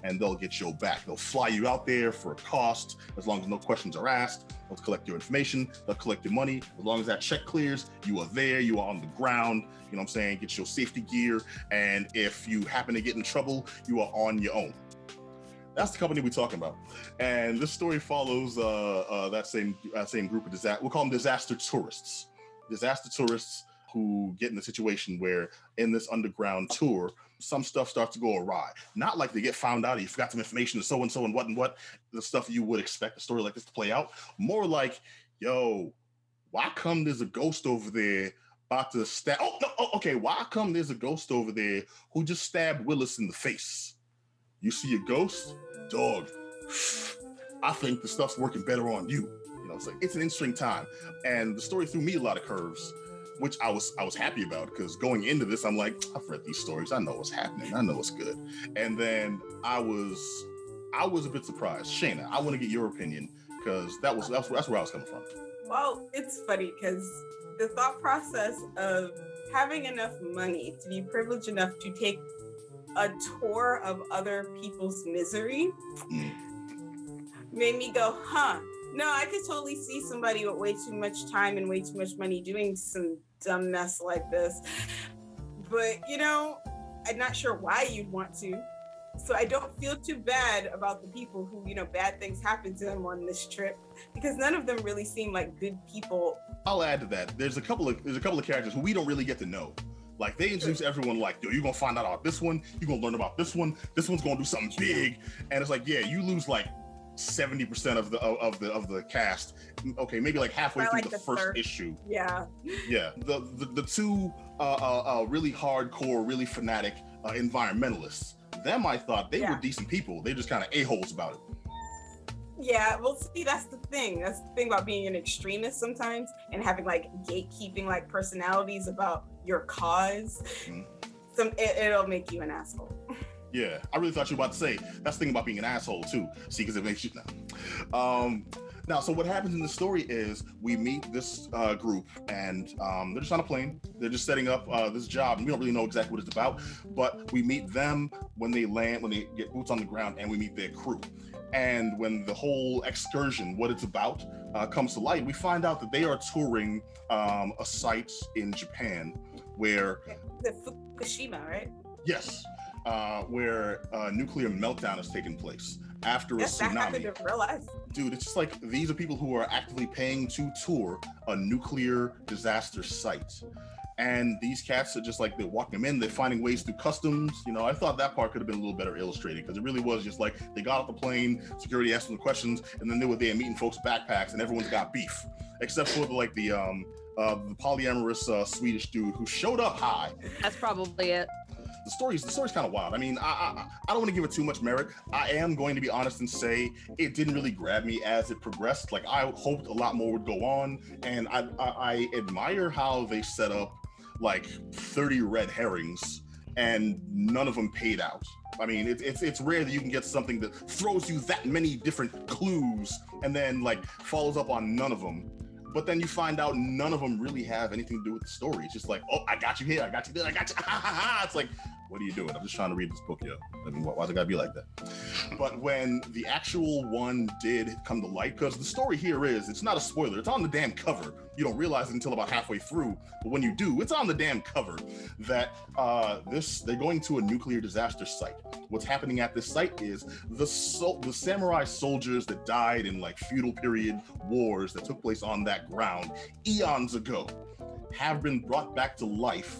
And they'll get your back. They'll fly you out there for a cost, as long as no questions are asked. They'll collect your information. They'll collect your money. As long as that check clears, you are there. You are on the ground. You know what I'm saying? Get your safety gear. And if you happen to get in trouble, you are on your own. That's the company we're talking about. And this story follows uh, uh, that same uh, same group of disaster. We'll call them disaster tourists. Disaster tourists who get in a situation where in this underground tour, some stuff starts to go awry. Not like they get found out, you forgot some information, and so and so and what and what, the stuff you would expect a story like this to play out. More like, yo, why come there's a ghost over there about to stab? Oh, no, oh, okay. Why come there's a ghost over there who just stabbed Willis in the face? You see a ghost, dog. I think the stuff's working better on you. You know, it's like it's an interesting time, and the story threw me a lot of curves, which I was I was happy about because going into this, I'm like, I've read these stories, I know what's happening, I know what's good, and then I was I was a bit surprised. Shayna, I want to get your opinion because that was that's, that's where I was coming from. Well, it's funny because the thought process of having enough money to be privileged enough to take a tour of other people's misery Mm. made me go, huh? No, I could totally see somebody with way too much time and way too much money doing some dumb mess like this. But, you know, I'm not sure why you'd want to. So I don't feel too bad about the people who, you know, bad things happen to them on this trip because none of them really seem like good people. I'll add to that. There's a couple of there's a couple of characters who we don't really get to know. Like they introduce everyone like, yo, you're gonna find out about this one, you're gonna learn about this one, this one's gonna do something big. And it's like, yeah, you lose like 70% of the of, the of the cast. Okay, maybe like halfway By, through like, the, the first third. issue. Yeah. Yeah. The the, the two uh, uh, uh really hardcore, really fanatic uh, environmentalists. Them I thought they were decent people. They're just kind of a-holes about it. Yeah, well, see, that's the thing. That's the thing about being an extremist sometimes and having like gatekeeping like personalities about your cause. Mhm. Some it, it'll make you an asshole. Yeah, I really thought you were about to say that's the thing about being an asshole too. See, because it makes you now. Um, now, so what happens in the story is we meet this uh, group, and um, they're just on a plane. They're just setting up uh, this job, and we don't really know exactly what it's about. But we meet them when they land, when they get boots on the ground, and we meet their crew. And when the whole excursion, what it's about, uh, comes to light, we find out that they are touring um, a site in Japan where, The Fukushima, right? yes, uh, where a nuclear meltdown has taken place after a Yes, that happened tsunami. in real. Dude, it's just like these are people who are actively paying to tour a nuclear disaster site. And these cats are just like they're walking them in, they're finding ways through customs. You know, I thought that part could have been a little better illustrated because it really was just like they got off the plane, security asked them the questions, and then they were there meeting folks' backpacks, and everyone's got beef, except for the, like the um uh, the polyamorous uh, Swedish dude who showed up high. That's probably it. The story's the story's kind of wild. I mean, I I, I don't want to give it too much merit. I am going to be honest and say it didn't really grab me as it progressed. Like I hoped a lot more would go on, and I I, I admire how they set up like 30 red herrings and none of them paid out. I mean, it, it's it's rare that you can get something that throws you that many different clues and then like follows up on none of them. But then you find out none of them really have anything to do with the story. It's just like, oh, I got you here, I got you there, I got you. It's like, what are you doing? I'm just trying to read this book, yo. I mean, why, why's it gotta be like that? But when the actual one did come to light, because the story here is, it's not a spoiler. It's on the damn cover. You don't realize it until about halfway through. But when you do, it's on the damn cover that uh, this they're going to a nuclear disaster site. What's happening at this site is the sol- the samurai soldiers that died in like feudal period wars that took place on that ground eons ago have been brought back to life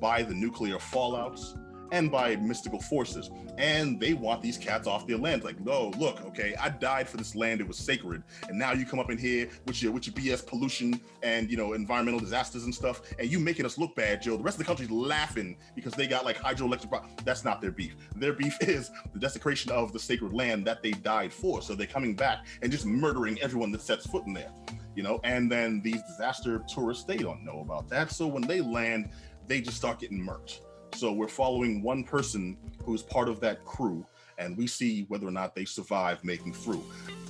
by the nuclear fallouts and by mystical forces. And they want these cats off their land. Like, no, look, okay, I died for this land. It was sacred. And now you come up in here with your with your BS pollution and you know environmental disasters and stuff, and you making us look bad, Joe. The rest of the country's laughing because they got like hydroelectric. Pro- That's not their beef. Their beef is the desecration of the sacred land that they died for. So they're coming back and just murdering everyone that sets foot in there. You know, and then these disaster tourists, they don't know about that. So when they land, they just start getting murked. So we're following one person who's part of that crew, and we see whether or not they survive making through.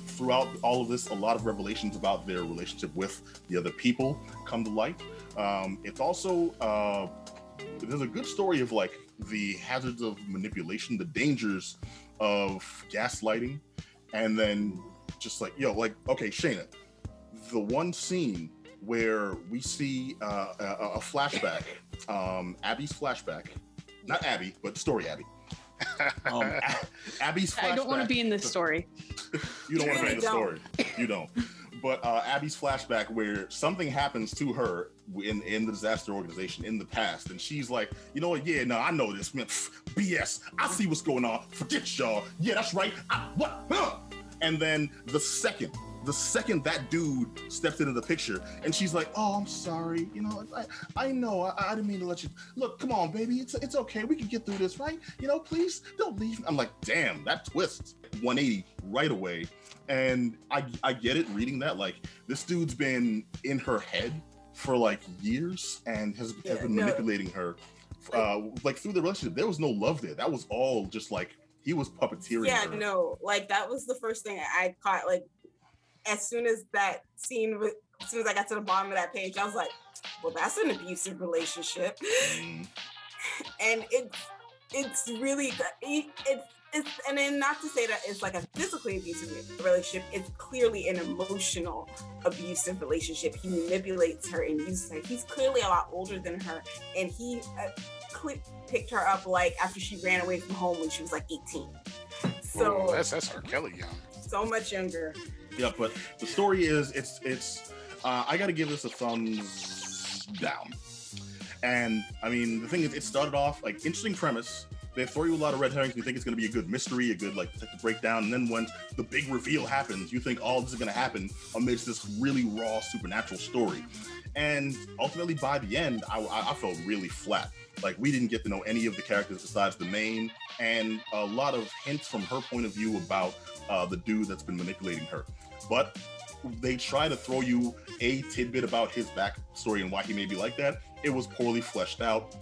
Throughout all of this, a lot of revelations about their relationship with the other people come to light. Um, it's also uh, there's a good story of like the hazards of manipulation, the dangers of gaslighting, and then just like yo, like okay, Shayna, the one scene where we see uh, a, a flashback, um, Abby's flashback, not Abby, but story Abby. Um, Abby's flashback. I don't want to be in this story. You don't want to be You in the don't. story. You don't. But uh, Abby's flashback, where something happens to her in in the disaster organization in the past, and she's like, you know what? Yeah, no, I know this, man. Pff, BS. I see what's going on. Forget y'all. Yeah, that's right. I, what? Huh? And then the second, the second that dude steps into the picture, and she's like, "Oh, I'm sorry. You know, I, I know. I, I didn't mean to let you. Look, come on, baby. It's it's okay. We can get through this, right? You know, please don't leave." I'm like, "Damn, that twist, 180 right away." And I I get it reading that. Like, this dude's been in her head for like years and has, has been no. manipulating her. Uh, like through the relationship, there was no love there. That was all just like he was puppeteering. Yeah, her. no, like that was the first thing I caught. Like, as soon as that scene, was, as soon as I got to the bottom of that page, I was like, "Well, that's an abusive relationship," Mm. and it's it's really it, it's it's and then not to say that it's like a physically abusive relationship. It's clearly an emotional abusive relationship. He manipulates her and uses her. He's clearly a lot older than her, and he uh, cle picked her up like after she ran away from home when she was like 18. So Whoa, that's that's R. Kelly young. so much younger. Yeah, but the story is it's it's uh, I got to give this a thumbs down. And I mean, the thing is, it started off like interesting premise. They throw you a lot of red herrings. You think it's going to be a good mystery, a good like detective breakdown, and then when the big reveal happens, you think all this is going to happen amidst this really raw supernatural story. And ultimately, by the end, I, I I felt really flat. Like we didn't get to know any of the characters besides the main, and a lot of hints from her point of view about uh, the dude that's been manipulating her. But they try to throw you a tidbit about his backstory and why he may be like that. It was poorly fleshed out.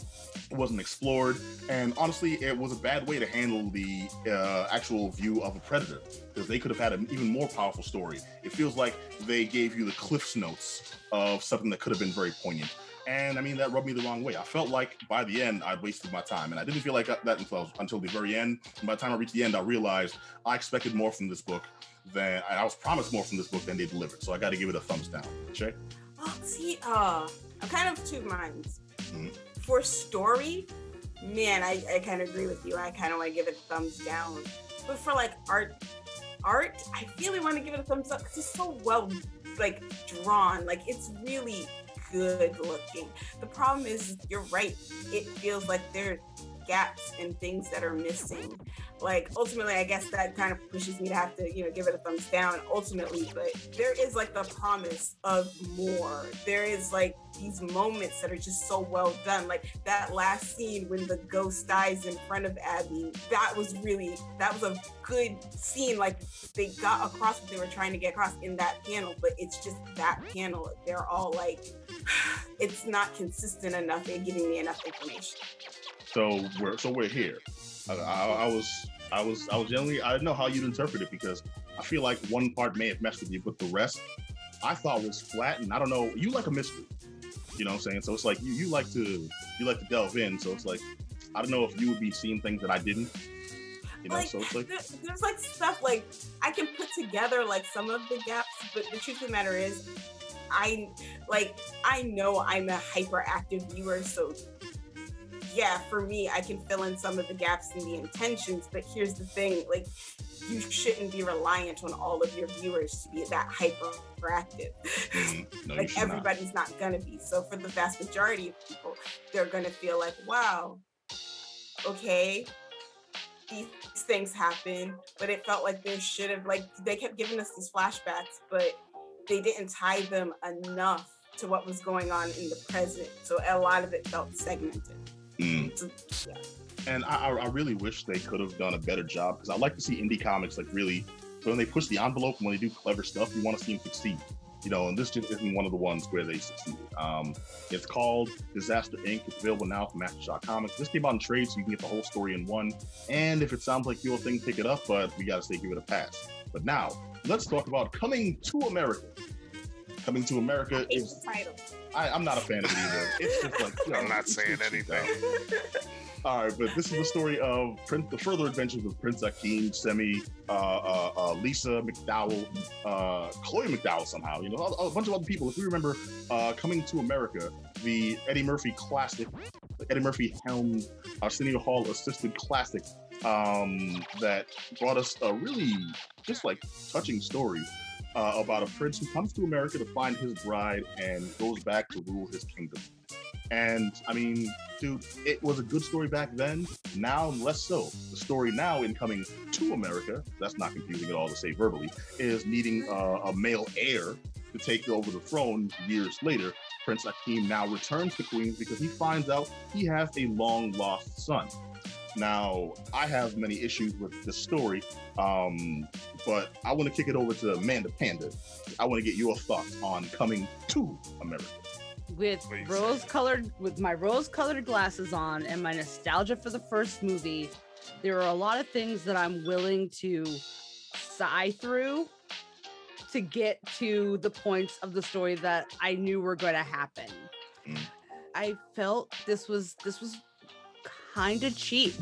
It wasn't explored, and honestly, it was a bad way to handle the uh, actual view of a predator because they could have had an even more powerful story. It feels like they gave you the Cliff's notes of something that could have been very poignant. And I mean, that rubbed me the wrong way. I felt like by the end, I'd wasted my time. And I didn't feel like that until, until the very end. And by the time I reached the end, I realized I expected more from this book. Than I was promised more from this book than they delivered. So I got to give it a thumbs down. Shay? Oh, see, uh, I'm kind of two minds. Mhm. For story, man, I, I kind of agree with you. I kind of want to give it a thumbs down. But for like art, art, I really want to give it a thumbs up because it's so well like drawn. Like it's really good looking. The problem is, you're right. It feels like there's gaps and things that are missing. Like ultimately, I guess that kind of pushes me to have to, you know, give it a thumbs down ultimately. But there is like the promise of more. There is like these moments that are just so well done. Like that last scene when the ghost dies in front of Abby. That was really that was a good scene. Like they got across what they were trying to get across in that panel, but it's just that panel. They're all like, it's not consistent enough in giving me enough information. So we're so we're here. I, I, I was I was I was generally I don't know how you'd interpret it because I feel like one part may have messed with you, but the rest I thought was flat. And I don't know. You like a mystery, you know what I'm saying? So it's like you you like to you like to delve in. So it's like I don't know if you would be seeing things that I didn't. You know, Like, so it's like there, there's like stuff like I can put together like some of the gaps, but the truth of the matter is, I like I know I'm a hyperactive viewer, so yeah, for me, I can fill in some of the gaps in the intentions. But here's the thing: like, you shouldn't be reliant on all of your viewers to be that hyperactive. mm, no, like should not. everybody's not. gonna be. So for the vast majority of people, they're gonna feel like, wow, okay, these things happen, but it felt like there should have like they kept giving us these flashbacks, but they didn't tie them enough to what was going on in the present. So a lot of it felt segmented. Mm. Yeah. And I, I I really wish they could have done a better job because I like to see indie comics like really when they push the envelope and when they do clever stuff, you want to see them succeed. You know, and this just isn't one of the ones where they succeeded. Um, it's called Disaster Inc. It's available now from Aftershock Comics. This came out in trade, so you can get the whole story in one. And if it sounds like your thing, pick it up. But we gotta say, give it a pass. But now, let's talk about Coming to America. Coming to America is the title. I, I'm not a fan of it either. It's just like I'm not saying anything. All right, but this is the story of Prince, the further adventures of Prince Akeem, Semmi, uh, uh, uh, Lisa McDowell, uh, Chloe McDowell somehow, you know, a, a bunch of other people. If we remember, uh, Coming to America, the Eddie Murphy classic, the Eddie Murphy helmed Arsenio Hall assisted classic um, that brought us a really just like touching story uh, about a prince who comes to America to find his bride and goes back to rule his kingdom. And I mean, dude, it was a good story back then. Now, less so. The story now, in coming to America, that's not confusing at all to say verbally, is needing uh, a male heir to take over the throne years later. Prince Akeem now returns to Queens because he finds out he has a long lost son. Now, I have many issues with the story, um, but I want to kick it over to Amanda Panda. I want to get your thoughts on coming to America. with Please. rose colored with my rose colored glasses on and my nostalgia for the first movie there are a lot of things that i'm willing to sigh through to get to the points of the story that i knew were going to happen Mm. i felt this was this was kind of cheap.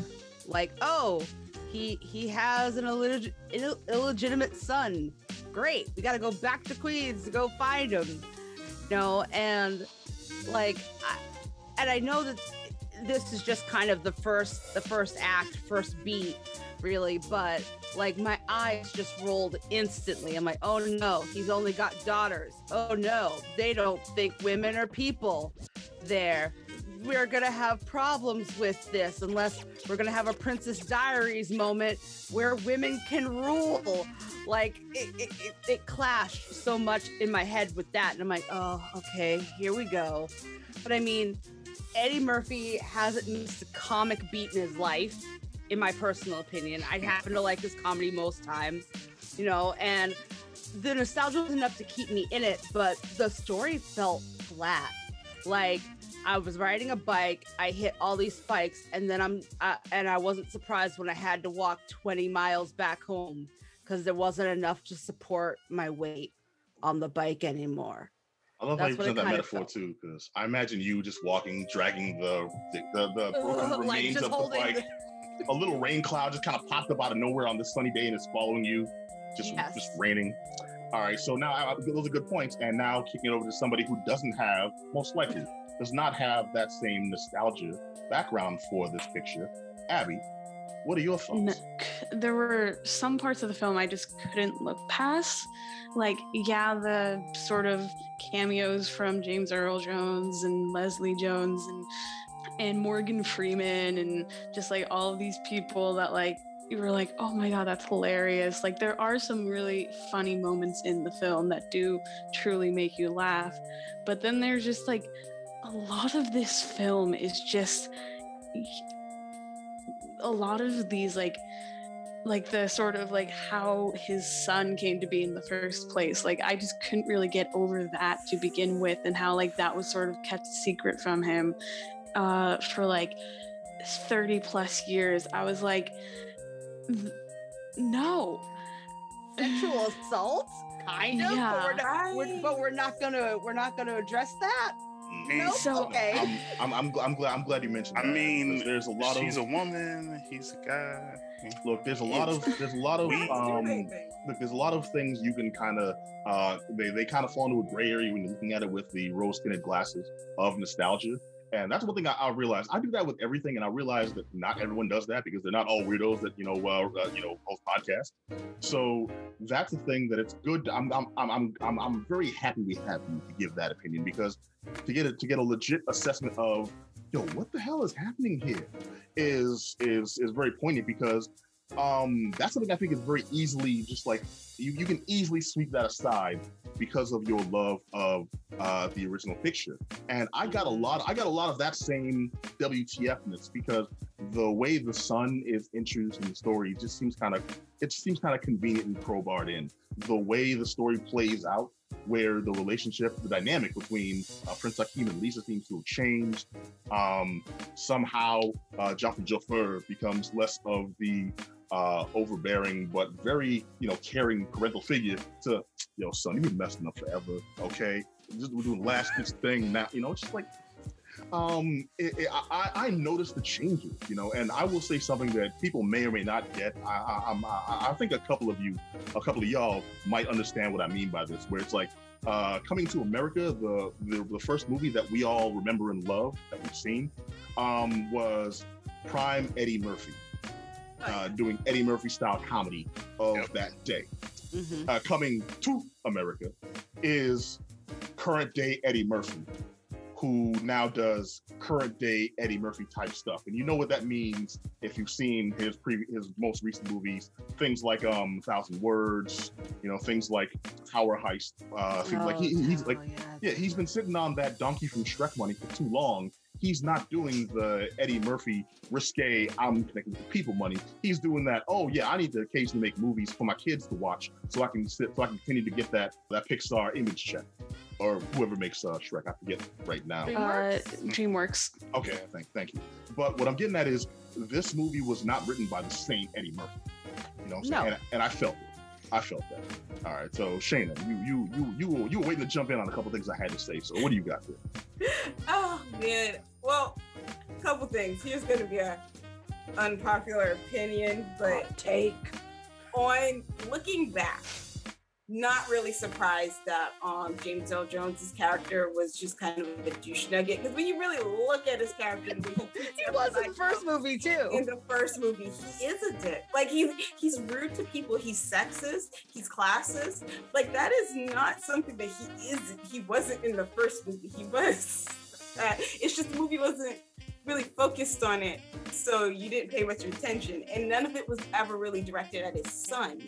Like oh he he has an illeg- Ill- illegitimate son. Great we got to go back to queens to go find him. You know and like I, and i know that this is just kind of the first the first act first beat really but like my eyes just rolled instantly. I'm like oh no he's only got daughters. Oh no they don't think women are people there we're gonna have problems with this unless we're gonna have a princess diaries moment where women can rule. Like it, it, it, it clashed so much in my head with that and i'm like oh okay here we go. But i mean eddie murphy hasn't missed a comic beat in his life in my personal opinion. I happen to like his comedy most times you know and the nostalgia was enough to keep me in it but the story felt flat. Like I was riding a bike. I hit all these spikes, and then I'm uh, and I wasn't surprised when I had to walk 20 miles back home because there wasn't enough to support my weight on the bike anymore. I love That's how you present that metaphor too, because I imagine you just walking, dragging the the, the, the like remains just of the bike. a little rain cloud just kind of popped up out of nowhere on this sunny day and it's following you, just Yes. just raining. All right, so now I, I- those are good points. And now kicking it over to somebody who doesn't have, most likely, does not have that same nostalgia background for this picture. Abby, what are your thoughts? there were some parts of the film I just couldn't look past. Like, yeah, the sort of cameos from James Earl Jones and Leslie Jones and and Morgan Freeman and just like all of these people that like you were like, oh my god, that's hilarious. Like there are some really funny moments in the film that do truly make you laugh. But then there's just like a lot of this film is just a lot of these like like the sort of like how his son came to be in the first place like i just couldn't really get over that to begin with and how like that was sort of kept secret from him uh for like 30 plus years i was like "Th- no Sexual assault, kind of. Yeah. But, we're not, we're, but we're not gonna we're not gonna address that. He's- Nope. So- okay. I'm, I'm, I'm, gl- I'm glad I'm glad you mentioned. I mean, there's a lot she's of a woman. He's a guy. look. There's a lot of there's a lot of um. Look, there's a lot of things you can kind of uh they, they kind of fall into a gray area when you're looking at it with the rose tinted glasses of nostalgia. And that's one thing I, I realize. I do that with everything, and I realize that not everyone does that because they're not all weirdos that you know, well, uh, you know, host podcasts. So that's the thing that it's good. I'm, I'm, I'm, I'm, I'm, I'm very happy we have you to give that opinion because to get it to get a legit assessment of, yo, what the hell is happening here, is is is very poignant because um that's something I think is very easily just like you, you can easily sweep that aside because of your love of uh the original picture. And I got a lot I got a lot of that same WTFness because the way the son is introduced in the story just seems kind of it seems kind of convenient and crowbarred in. The way the story plays out, where the relationship, the dynamic between uh, Prince Hakeem and Lisa seems to have changed. Um, somehow, uh, Jafar becomes less of the uh, overbearing but very, you know, caring parental figure to, yo, son, you've been messing up forever, okay? Just we're doing last this thing now, you know, it's just like, um, it, it, I, I noticed the changes, you know, and I will say something that people may or may not get. I, I, I'm- I, I think a couple of you, a couple of y'all might understand what I mean by this, where it's like, uh, coming to America, the, the the first movie that we all remember and love that we've seen, um, was prime Eddie Murphy, uh, doing Eddie Murphy style comedy of Yep. that day. Mhm. Uh, coming to America is current day Eddie Murphy, who now does current day Eddie Murphy type stuff. And you know what that means if you've seen his previous his most recent movies, things like um Thousand Words, you know, things like Tower Heist, uh, things like he, he's like Oh, yes. yeah, he's been sitting on that donkey from Shrek money for too long. He's not doing the Eddie Murphy risque, I'm connected with people money. He's doing that, oh yeah, I need to occasionally make movies for my kids to watch so I can sit so I can continue to get that that Pixar image check. Or whoever makes uh, Shrek, I forget right now. uh dreamworks Okay, thank thank you. But what I'm getting at is this movie was not written by the same Eddie Murphy. You know what I'm saying? No. And, and I felt it. I felt that. All right, so Shayna, you you you you were, you were waiting to jump in on a couple things I had to say. So what do you got there? Oh man. Well, a couple things. Here's gonna be a unpopular opinion, but take. on looking back, not really surprised that um James Earl Jones's character was just kind of a douche nugget. Because when you really look at his character, He was in the first movie too. in the first movie, he is a dick. Like he's he's rude to people. He's sexist. He's classist. Like that is not something that he is. He wasn't in the first movie. He was. Uh, it's just the movie wasn't really focused on it, so you didn't pay much attention, and none of it was ever really directed at his son,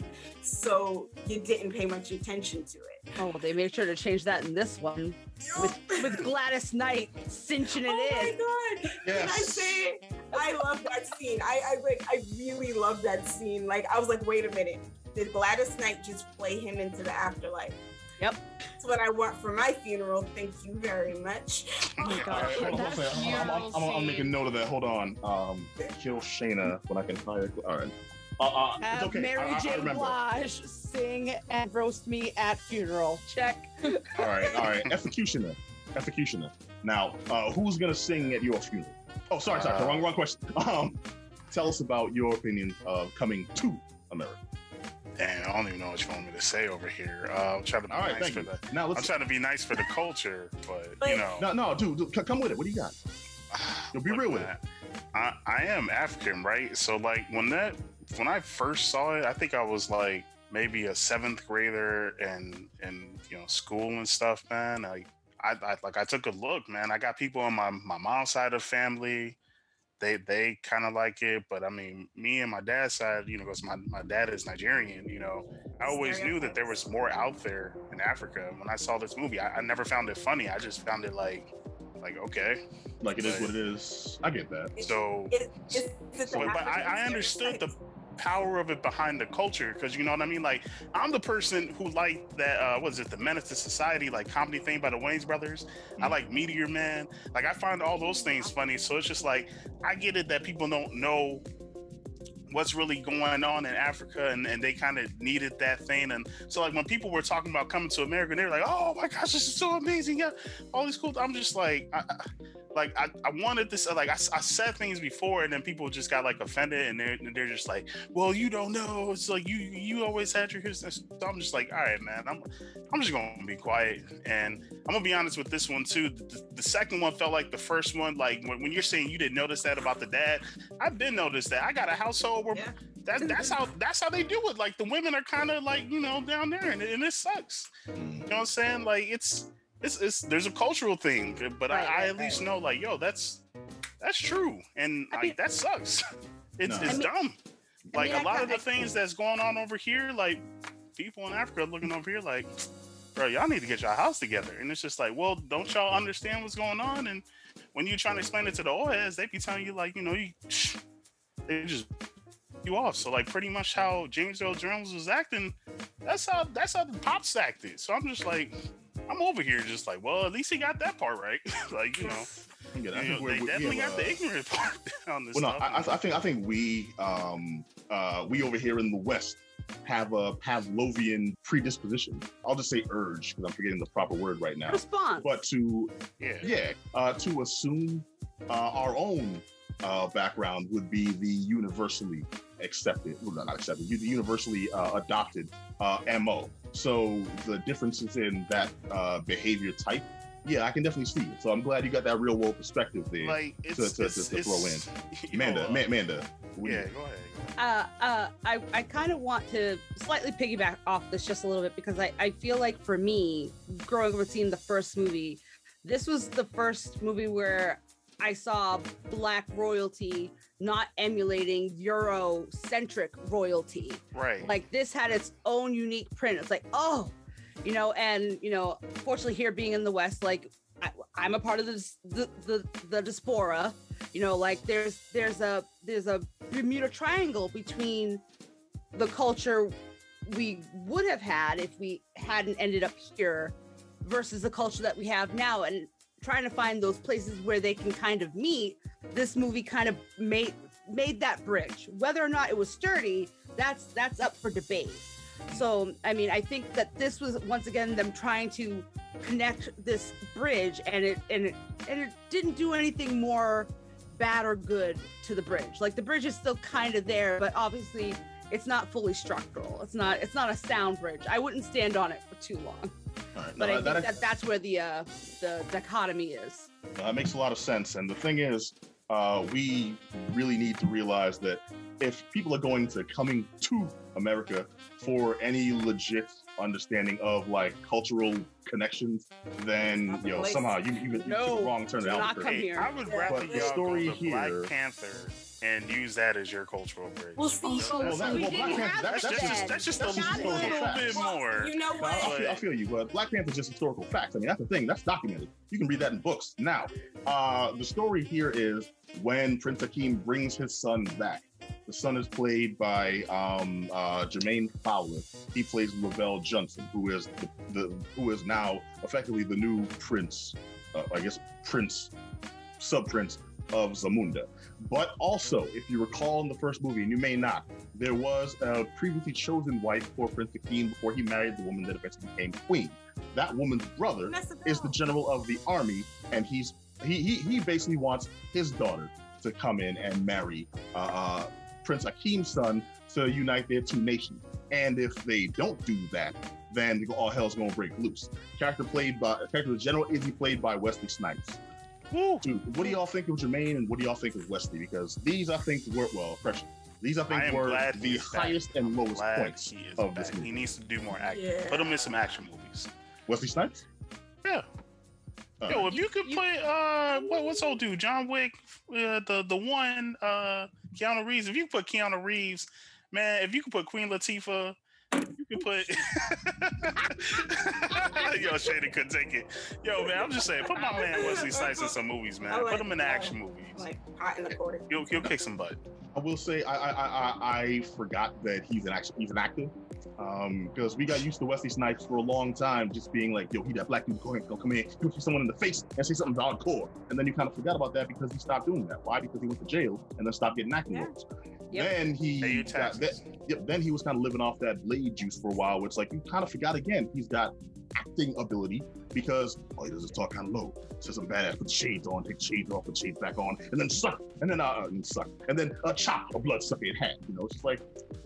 so you didn't pay much attention to it. Oh, they made sure to change that in this one with, with Gladys Knight cinching it oh in. Oh my god! Can I say I love that scene? I, I like I really love that scene. Like I was like, wait a minute, did Gladys Knight just play him into the afterlife? Yep. That's what I want for my funeral. Thank you very much. oh my god right, hold on, that hold on, I'm, I'm, I'm, I'm, I'm making note of that. Hold on. Um, kill Shayna when I can hire. All right. Uh, uh, it's Have okay. Mary I, I, J. I Blige sing and roast me at funeral. Check. all right, all right. Efocutioner. Efocutioner. Now, uh, who's gonna sing at your funeral? Oh, sorry, sorry. Uh, wrong, wrong question. Um, tell us about your opinion of coming to America. Damn, I don't even know what you want me to say over here. Uh, I'm trying to be All right, nice for you. the. Now I'm trying to be nice for the culture, but, But- you know, No, no, dude, dude, come with it. What do you got? Yo, be real with man, I, I am African, right? So like when that when I first saw it, I think I was like maybe a seventh grader and and you know school and stuff, man. Like I, I like I took a look, man. I got people on my my mom's side of family. They they kind of like it, but I mean, me and my dad's side, you know, because my, my dad is Nigerian, you know, I always knew that there was more out there in Africa. When I saw this movie, I, I never found it funny. I just found it like like okay. Like it is what it is. I get that. So It, it's, it's but, but I, I understood the stereotype. Power of it behind the culture because you know what I mean. Like I'm the person who liked that. Uh, what is it? The Menace to Society, like comedy thing by the Wayans brothers. I Mhm. like Meteor Man. Like I find all those things funny. So it's just like I get it that people don't know what's really going on in Africa and, and they kind of needed that thing. And so like when people were talking about coming to America, they were like, oh my gosh, this is so amazing. Yeah, all these cool. I'm just like, I, I- like I, I wanted this, like I, I said things before and then people just got like offended and they're, and they're just like, well, you don't know. It's like you, you always had your history. So I'm just like, all right, man, I'm, I'm just going to be quiet. And I'm gonna be honest with this one too. The, the second one felt like the first one. Like when, when you're saying you didn't notice that about the dad, I've been noticed that. I got a household where Yeah. that, that's how that's how they do it. Like the women are kind of like you know down there, and, and it sucks. You know what I'm saying? Like it's it's, it's there's a cultural thing, uh, but Right, I, I right, at least know like yo, that's that's true, and I like mean- that sucks. It's No. it's I mean- dumb. I Like mean, a I lot of the kinda- things that's going on over here, like people in Africa looking over here like, bro, y'all need to get your house together. And it's just like, well, don't y'all understand what's going on? And when you're trying to explain it to the old heads, they be telling you like, you know, you they just you off. So like pretty much how James Earl Jones was acting, that's how that's how the pops acted. So I'm just like, I'm over here just like, well, at least he got that part right. like, you know, I get. I you think know, we're, they we definitely have, got the ignorant part on this Well, no, stuff. I, I I think I think we um uh we over here in the West have a Pavlovian predisposition. I'll just say urge because I'm forgetting the proper word right now. response. But to yeah. yeah, uh, to assume uh, our own uh, background would be the universally accepted, well, not accepted, universally uh, adopted uh, MO. So the differences in that uh, behavior type, yeah, I can definitely see it. So I'm glad you got that real world perspective there. Like it's, to- to- it's, to throw it's- you know, Amanda, uh, Ma- Amanda, what do you- yeah, go ahead. uh, uh, I, I kind of want to slightly piggyback off this just a little bit because I, I feel like for me, growing up and seeing the first movie, this was the first movie where I saw black royalty not emulating Eurocentric royalty. Right. Like this had its own unique print. It's like, oh, you know, and you know, fortunately here being in the West, like I, I'm a part of this, the, the the diaspora. You know, like there's there's a there's a Bermuda Triangle between the culture we would have had if we hadn't ended up here versus the culture that we have now and trying to find those places where they can kind of meet this movie kind of made made that bridge. Whether or not it was sturdy that's that's up for debate. So i mean i think that this was once again them trying to connect this bridge and it and it and it didn't do anything more bad or good to the bridge. Like the bridge is still kind of there but obviously it's not fully structural. It's not it's not a sound bridge. I wouldn't stand on it for too long right, but no, i think that- that that's where the uh the dichotomy is That makes a lot of sense. And the thing is, uh, we really need to realize that if people are going to coming to America for any legit understanding of like cultural connections, then Not the you know place. somehow you you, you took No, a wrong turn do of not Albuquerque. come here. I would Yeah. rather But the story here- Black Panther and use that as your cultural bridge. Well, see, Also, Well, that, We well, didn't Black have Panther, that's, the that's that's just just that's just a little historical bit facts. more. you know what? I, feel, I feel you, but Black Panther's just historical facts. I mean, that's the thing. That's documented. You can read that in books. Now, uh, the story here is when Prince Hakeem brings his son back. The son is played by um, uh, Jermaine Fowler. He plays Lavelle Johnson, who is the, the who is now effectively the new prince. Uh, I guess prince, sub prince of Zamunda. But also, if you recall in the first movie, and you may not, there was a previously chosen wife for Prince Hakeem before he married the woman that eventually became queen. That woman's brother is the general of the army, and he's he he, he basically wants his daughter to come in and marry uh, uh, Prince Akeem's son to unite their two nations. And if they don't do that, then all hell's gonna break loose. Character played by character of General Izzy played by Wesley Snipes. Woo. Dude, what do y'all think of Jermaine and what do y'all think of Wesley? Because these I think were well, pressure. These I think I were glad the he's back. highest and lowest points of back. this movie. He needs to do more acting. Yeah. Put him in some action movies. Wesley Snipes? Yeah. Uh, Yo, if you could you- put uh, what, what's old dude? John Wick, uh, the the one, uh, Keanu Reeves. If you put Keanu Reeves, man, if you could put Queen Latifah, you could put. Yo, Shady couldn't take it. Yo, man, I'm just saying, put my man Wesley Snipes in some movies, man. like Put him in that. action movies. Like hot in the corner. He'll he'll kick some butt. I will say I I, I, I- I forgot that he's an action he's an actor. Um, because we got used to Wesley Snipes for a long time, just being like, "Yo, he that black dude, go ahead, go come in, he'll shoot someone in the face and say something hardcore," and then you kind of forgot about that because he stopped doing that. Why? Because he went to jail and then stopped getting acting Yeah. roles. Yep. Then he Pay got that. Yep. Then he was kind of living off that blade juice for a while, which like you kind of forgot again. He's got acting ability because oh, he doesn't talk kind of low. Says I'm badass. Put the shades on, take the shades off, put the shades back on, and then suck, and then uh, and suck, and then uh, chop a blood sucker in hand. You know, it's just like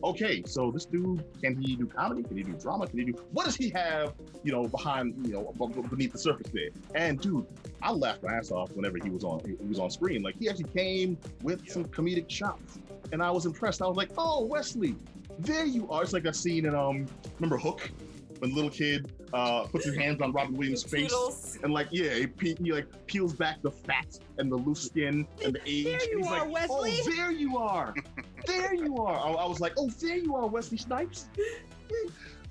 okay, so this dude can he do comedy? Can he do drama? Can he do what does he have? You know, behind you know b- b- beneath the surface there. And dude, I laughed my ass off whenever he was on he was on screen. Like he actually came with some comedic chops, and I was impressed. I was like, oh Wesley, there you are. It's like that scene in um remember Hook when the little kid uh puts his hands on Robin Williams' face. Toodles. And like, yeah, he, pe- he like peels back the fat and the loose skin and the age. There you He's are, like, Wesley. Oh, there you are. there you are. I, I was like, oh, there you are, Wesley Snipes.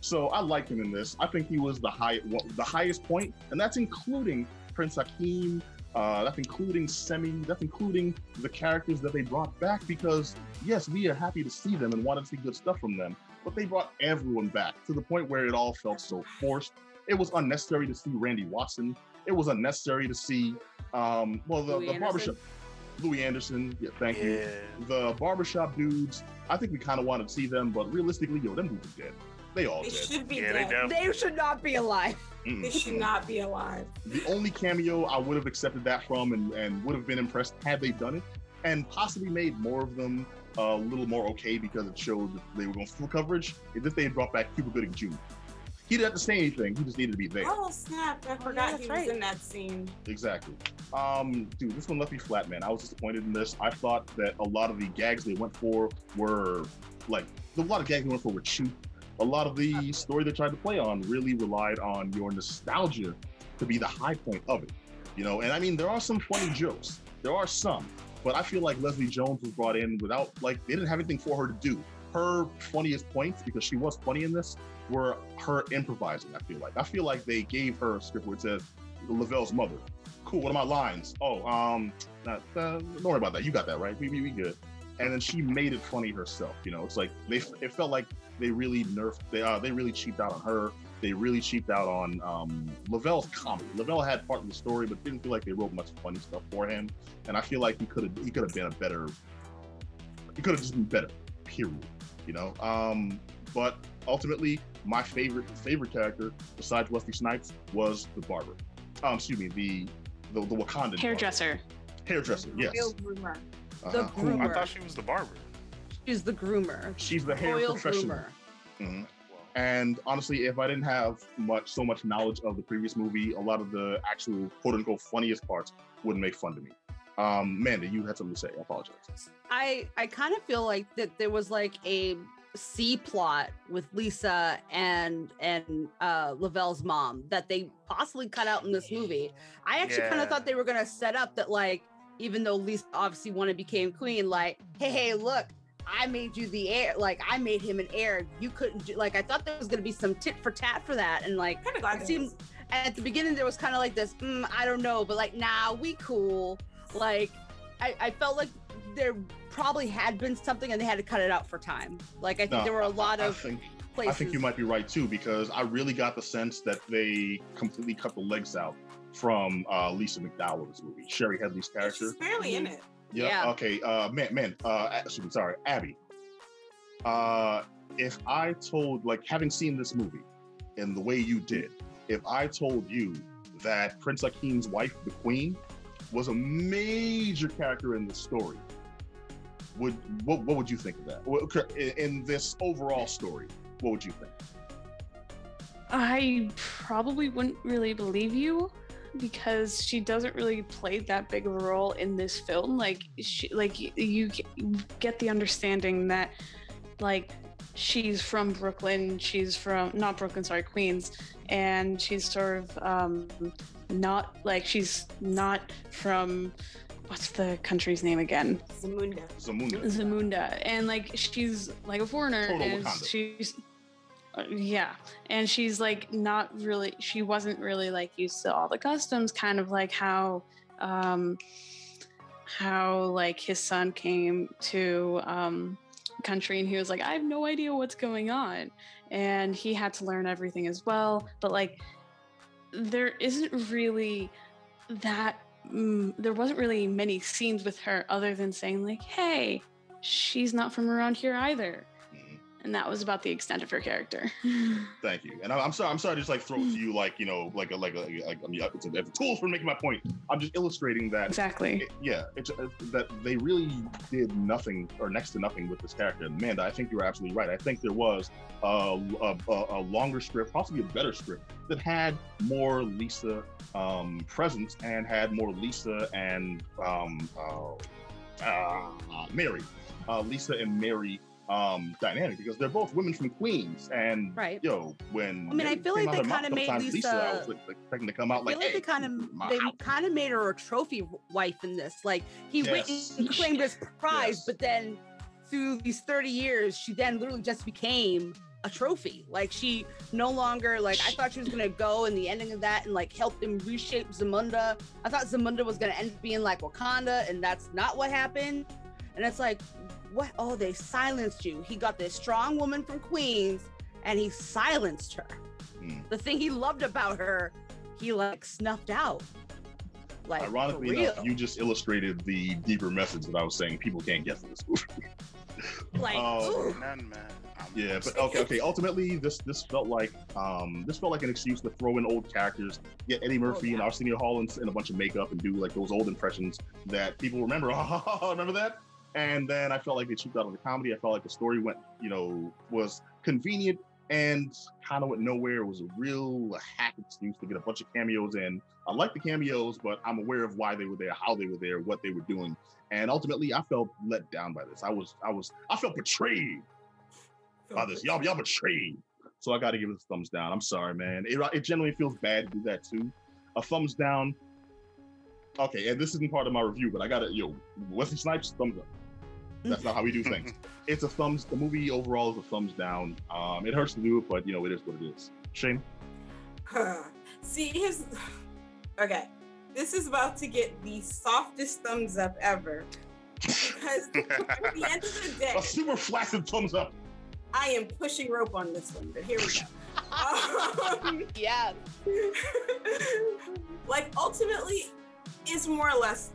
so I like him in this. I think he was the high, the highest point, and that's including Prince Hakeem. Uh, that's including Semmi. That's including the characters that they brought back because yes, we are happy to see them and wanted to see good stuff from them. But they brought everyone back to the point where it all felt so forced. It was unnecessary to see Randy Watson. It was unnecessary to see, um, well, the, Louie the barbershop. Louie Anderson. Yeah, thank you. The barbershop dudes. I think we kind of wanted to see them, but realistically, yo, them dudes are dead. They all They dead. should be Yeah, they dead. do. They should not be alive. Mm. They should not be alive. The only cameo I would have accepted that from and, and would have been impressed had they done it, and possibly made more of them a little more okay because it showed that they were going full coverage. Is if they had brought back Cuba Gooding Jr. He didn't have to say anything. He just needed to be there. Oh snap! I forgot that's he right. was in that scene. Exactly. Um, dude, this one left me flat, man. I was disappointed in this. I thought that a lot of the gags they went for were like a lot of gags they went for were cheap. A lot of the story they tried to play on really relied on your nostalgia to be the high point of it. You know, and I mean there are some funny jokes. There are some, but I feel like Leslie Jones was brought in without like they didn't have anything for her to do. Her funniest points, because she was funny in this, were her improvising. I feel like I feel like they gave her a script where it says Lavelle's mother. Cool. What are my lines? Oh, um, uh, uh, don't worry about that. You got that right. We, we, we good. And then she made it funny herself. You know, it's like they. It felt like they really nerfed. They uh, they really cheaped out on her. They really cheaped out on um, Lavelle's comedy. Lavelle had part of the story, but didn't feel like they wrote much funny stuff for him. And I feel like he could have he could have been a better. He could have just been better. Period. You know. Um, but ultimately, my favorite favorite character besides Wesley Snipes was the barber. Um, excuse me, the the, the Wakandan barber. Hairdresser. Hairdresser, yes. Real rumor. The Uh-huh. Who- I thought she was the barber. She's the groomer. She's the hair Royal professional. groomer. Mhm. And honestly, if I didn't have much, so much knowledge of the previous movie, a lot of the actual quote unquote funniest parts wouldn't make fun to me. Um, Amanda, you had something to say. I apologize. I I kind of feel like that there was like a C plot with Lisa and and uh Lavelle's mom that they possibly cut out in this movie. I actually kind of thought they were gonna set up that like even though Lisa obviously wanted to became queen, like hey hey look. I made you the heir, like I made him an heir. You couldn't do like I thought there was gonna be some tit for tat for that, and like Kind of glad it there seemed at the beginning there was kind of like this mm, i don't know but like nah we cool like I, I felt like there probably had been something and they had to cut it out for time like i think No, there were a lot I of think places I think you might be right too, because I really got the sense that they completely cut the legs out from uh, Lisa McDowell in this movie. Shari Headley's character. She's barely in it. Yeah. Yeah. Okay. Uh, man, man. Uh, excuse me. Sorry, Abby. Uh, if I told, like, having seen this movie and the way you did, if I told you that Prince Akeem's wife, the Queen, was a major character in the story, would what, what would you think of that? In, in this overall story, what would you think? I probably wouldn't really believe you because she doesn't really play that big of a role in this film. Like she, like you you get the understanding that like she's from Brooklyn, she's from not Brooklyn, sorry, Queens, and she's sort of um not like she's not from what's the country's name again? Zamunda. Zamunda. Zamunda, and like she's like a foreigner, Total and Wakanda. she's yeah, and she's like not really. She wasn't really like used to all the customs, kind of like how um how like his son came to um country and he was like i have no idea what's going on and he had to learn everything as well but like there isn't really that mm, there wasn't really many scenes with her other than saying like hey she's not from around here either. And that was about the extent of her character Thank you. And I- I'm sorry. I'm sorry to just like throw it to you, like you know, like a like a like, I mean, it's a, it's a tool for making my point. I'm just illustrating that exactly it- yeah, it's uh, that they really did nothing or next to nothing with this character. Amanda, I think you're absolutely right. I think there was a, a, a, a longer script, possibly a better script, that had more Lisa um, presence and had more Lisa and um, uh, uh, Mary, uh, Lisa and Mary um dynamic because they're both women from Queens and Right. yo when I mean, I feel like they kinda made times, Lisa, I was like, like, expecting to come out I like feel like hey, they kind of they kind of made her a trophy wife in this. Like he went Yes. and claimed his prize, Yes. but then through these 30 years, she then literally just became a trophy. Like she no longer like I thought she was gonna go in the ending of that and like help them reshape Zamunda. I thought Zamunda was gonna end up being like Wakanda, and that's not what happened. And it's like, what? Oh, they silenced you. He got this strong woman from Queens, and he silenced her. Hmm. The thing he loved about her, he like snuffed out. Like Ironically enough, you just illustrated the deeper message that I was saying people can't get from this movie. like Oh. ooh. None, man. Yeah, but okay, okay. Ultimately, this this felt like um this felt like an excuse to throw in old characters, get Eddie Murphy and Arsenio Hall in, in a bunch of makeup and do like those old impressions that people remember. Oh, remember that? And then I felt like they cheaped out on the comedy. I felt like the story went, you know, was convenient and kind of went nowhere. It was a real hack excuse to get a bunch of cameos in. I like the cameos, but I'm aware of why they were there, how they were there, what they were doing. And ultimately, I felt let down by this. I was, I was, I felt betrayed by this. Y'all, y'all betrayed. So I got to give it a thumbs down. I'm sorry, man. It, it generally feels bad to do that too. A thumbs down. Okay, and this isn't part of my review, but I got to yo Wesley Snipes thumbs up. That's not how we do things. It's a thumbs. The movie overall is a thumbs down. Um, it hurts to do it, but you know it is what it is. Shane. See, here's okay. This is about to get the softest thumbs up ever. Because at the end of the day, A super flaccid thumbs up. I am pushing rope on this one, but here we go. Um, yeah. like ultimately it's more or less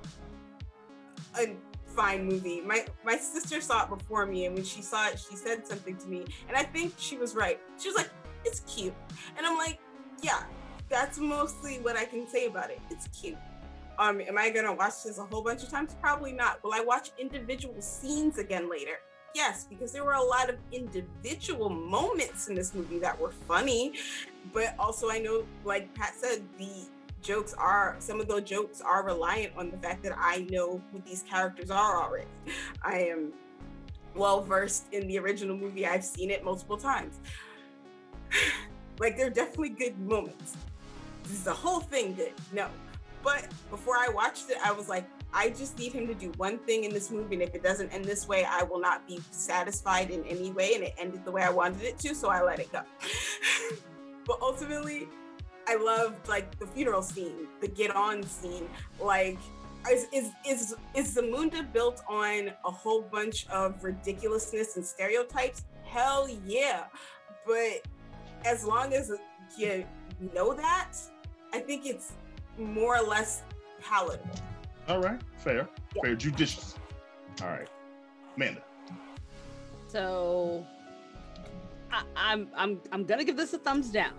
a fine movie. My my sister saw it before me and when she saw it she said something to me and i think she was right. She was like it's cute. And i'm like yeah that's mostly what i can say about it. It's cute. Um am i gonna watch this a whole bunch of times? Probably not. Will i watch individual scenes again later? Yes because there were a lot of individual moments in this movie that were funny but also I know, like Pat said, the jokes are some of those jokes are reliant on the fact that I know who these characters are already. I am well versed in the original movie. I've seen it multiple times. like there are definitely good moments. Is the whole thing good? No. But before I watched it, I was like, I just need him to do one thing in this movie, and if it doesn't end this way, I will not be satisfied in any way. And it ended the way I wanted it to, so I let it go. but ultimately i loved like the funeral scene the get on scene like is is is, is zamunda built on a whole bunch of ridiculousness and stereotypes hell yeah but as long as you know that i think it's more or less palatable All right, fair, Yeah. fair, judicious. All right, Amanda. So I, I'm I'm I'm gonna give this a thumbs down.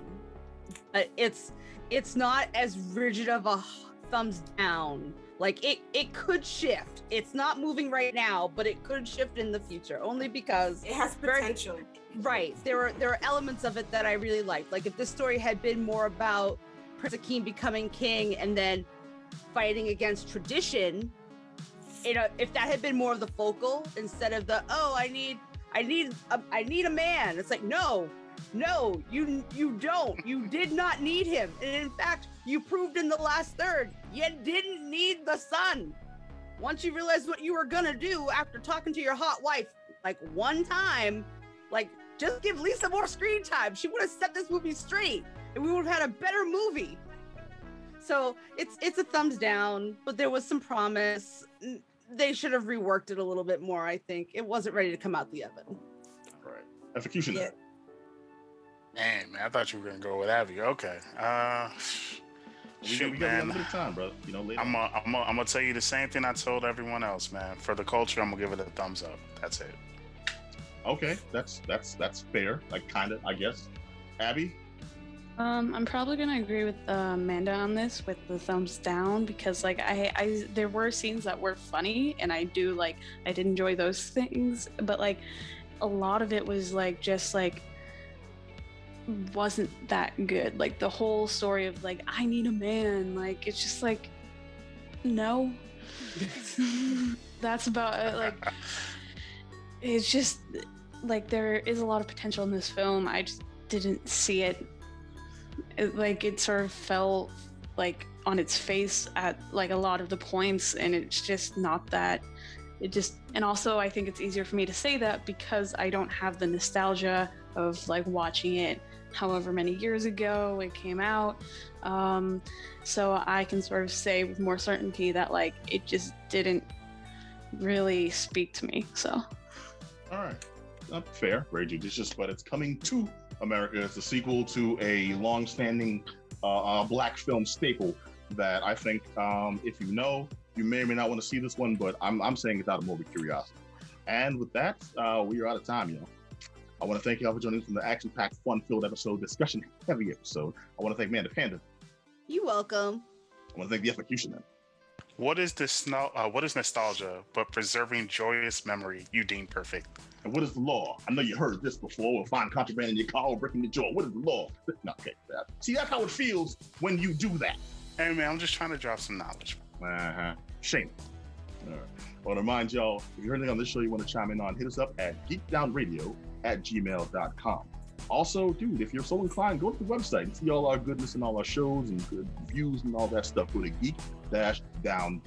Uh, it's it's not as rigid of a thumbs down Like it it could shift. It's not moving right now, but it could shift in the future only because It has Very- potential. right there are there are elements of it that I really liked. Like if this story had been more about Prince Akeem becoming king and then fighting against tradition, you know, if that had been more of the focal instead of the oh I need I need a, I need a man. It's like no, no, you you don't. You did not need him, and in fact, you proved in the last third you didn't need the son. Once you realized what you were gonna do after talking to your hot wife like one time, like just give Lisa more screen time. She would have set this movie straight, and we would have had a better movie. So it's it's a thumbs down, but there was some promise. They should have reworked it a little bit more. I think it wasn't ready to come out the oven. Right. Execution. Yeah. Man, man, I thought you were gonna go with Abby. Okay. Uh, We, shoot, got, we got a man. limited time, brother. You know, later. I'm gonna I'm gonna I'm gonna tell you the same thing I told everyone else, man. For the culture, I'm gonna give it a thumbs up. That's it. okay, that's that's that's fair. Like, kind of, I guess. Abby. Um, I'm probably gonna agree with uh, Amanda on this with the thumbs down because like I, I there were scenes that were funny and I do like I did enjoy those things, but like a lot of it was like just like wasn't that good. Like the whole story of like I need a man, like it's just like no. That's about it. Like it's just like there is a lot of potential in this film. I just didn't see it. it. Like it sort of fell like on its face at like a lot of the points, and it's just not that. It just and also I think it's easier for me to say that because I don't have the nostalgia of like watching it however many years ago it came out. Um, so I can sort of say with more certainty that like it just didn't really speak to me. So All right. Uh, fair, very judicious, but it's coming to America. It's a sequel to a long-standing uh, uh, black film staple that I think, um, if you know, you may or may not want to see this one, but I'm, I'm saying it's out of morbid curiosity. And with that, uh, we are out of time, you know. I want to thank y'all for joining us from the action-packed, fun-filled episode, discussion-heavy episode. I want to thank Amanda Panda. You're welcome. I want to thank the Efocutioner. What is this? no- Uh, what is nostalgia, but preserving joyous memory you deem perfect? And what is the law? I know you heard this before. We'll find contraband in your car or breaking the jaw. What is the law? No, okay. that- See, that's how it feels when you do that. Hey man, I'm just trying to drop some knowledge. Uh-huh. Shame. All right. I want to remind y'all, if you heard anything on this show you want to chime in on, hit us up at geekdownradio at gmail.com. Also, dude, if you're so inclined, go to the website and see all our goodness and all our shows and good reviews and all that stuff. Go to geek-down.com.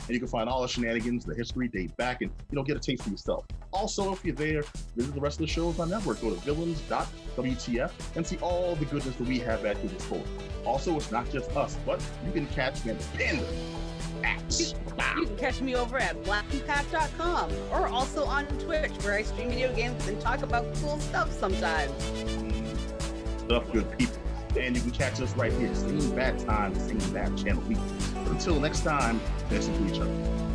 And you can find all the shenanigans, the history, date back, and you know, get a taste for yourself. Also, if you're there, visit the rest of the shows on network. Go to villains.wtf and see all the goodness that we have at your disposal. Also, it's not just us, but you can catch me You can catch me over at blackcompat.com or also on Twitch where I stream video games and talk about cool stuff sometimes. Mm-hmm. stuff good people. And you can catch us right here, same bad time, same bad channel week. But until next time, listen to each other.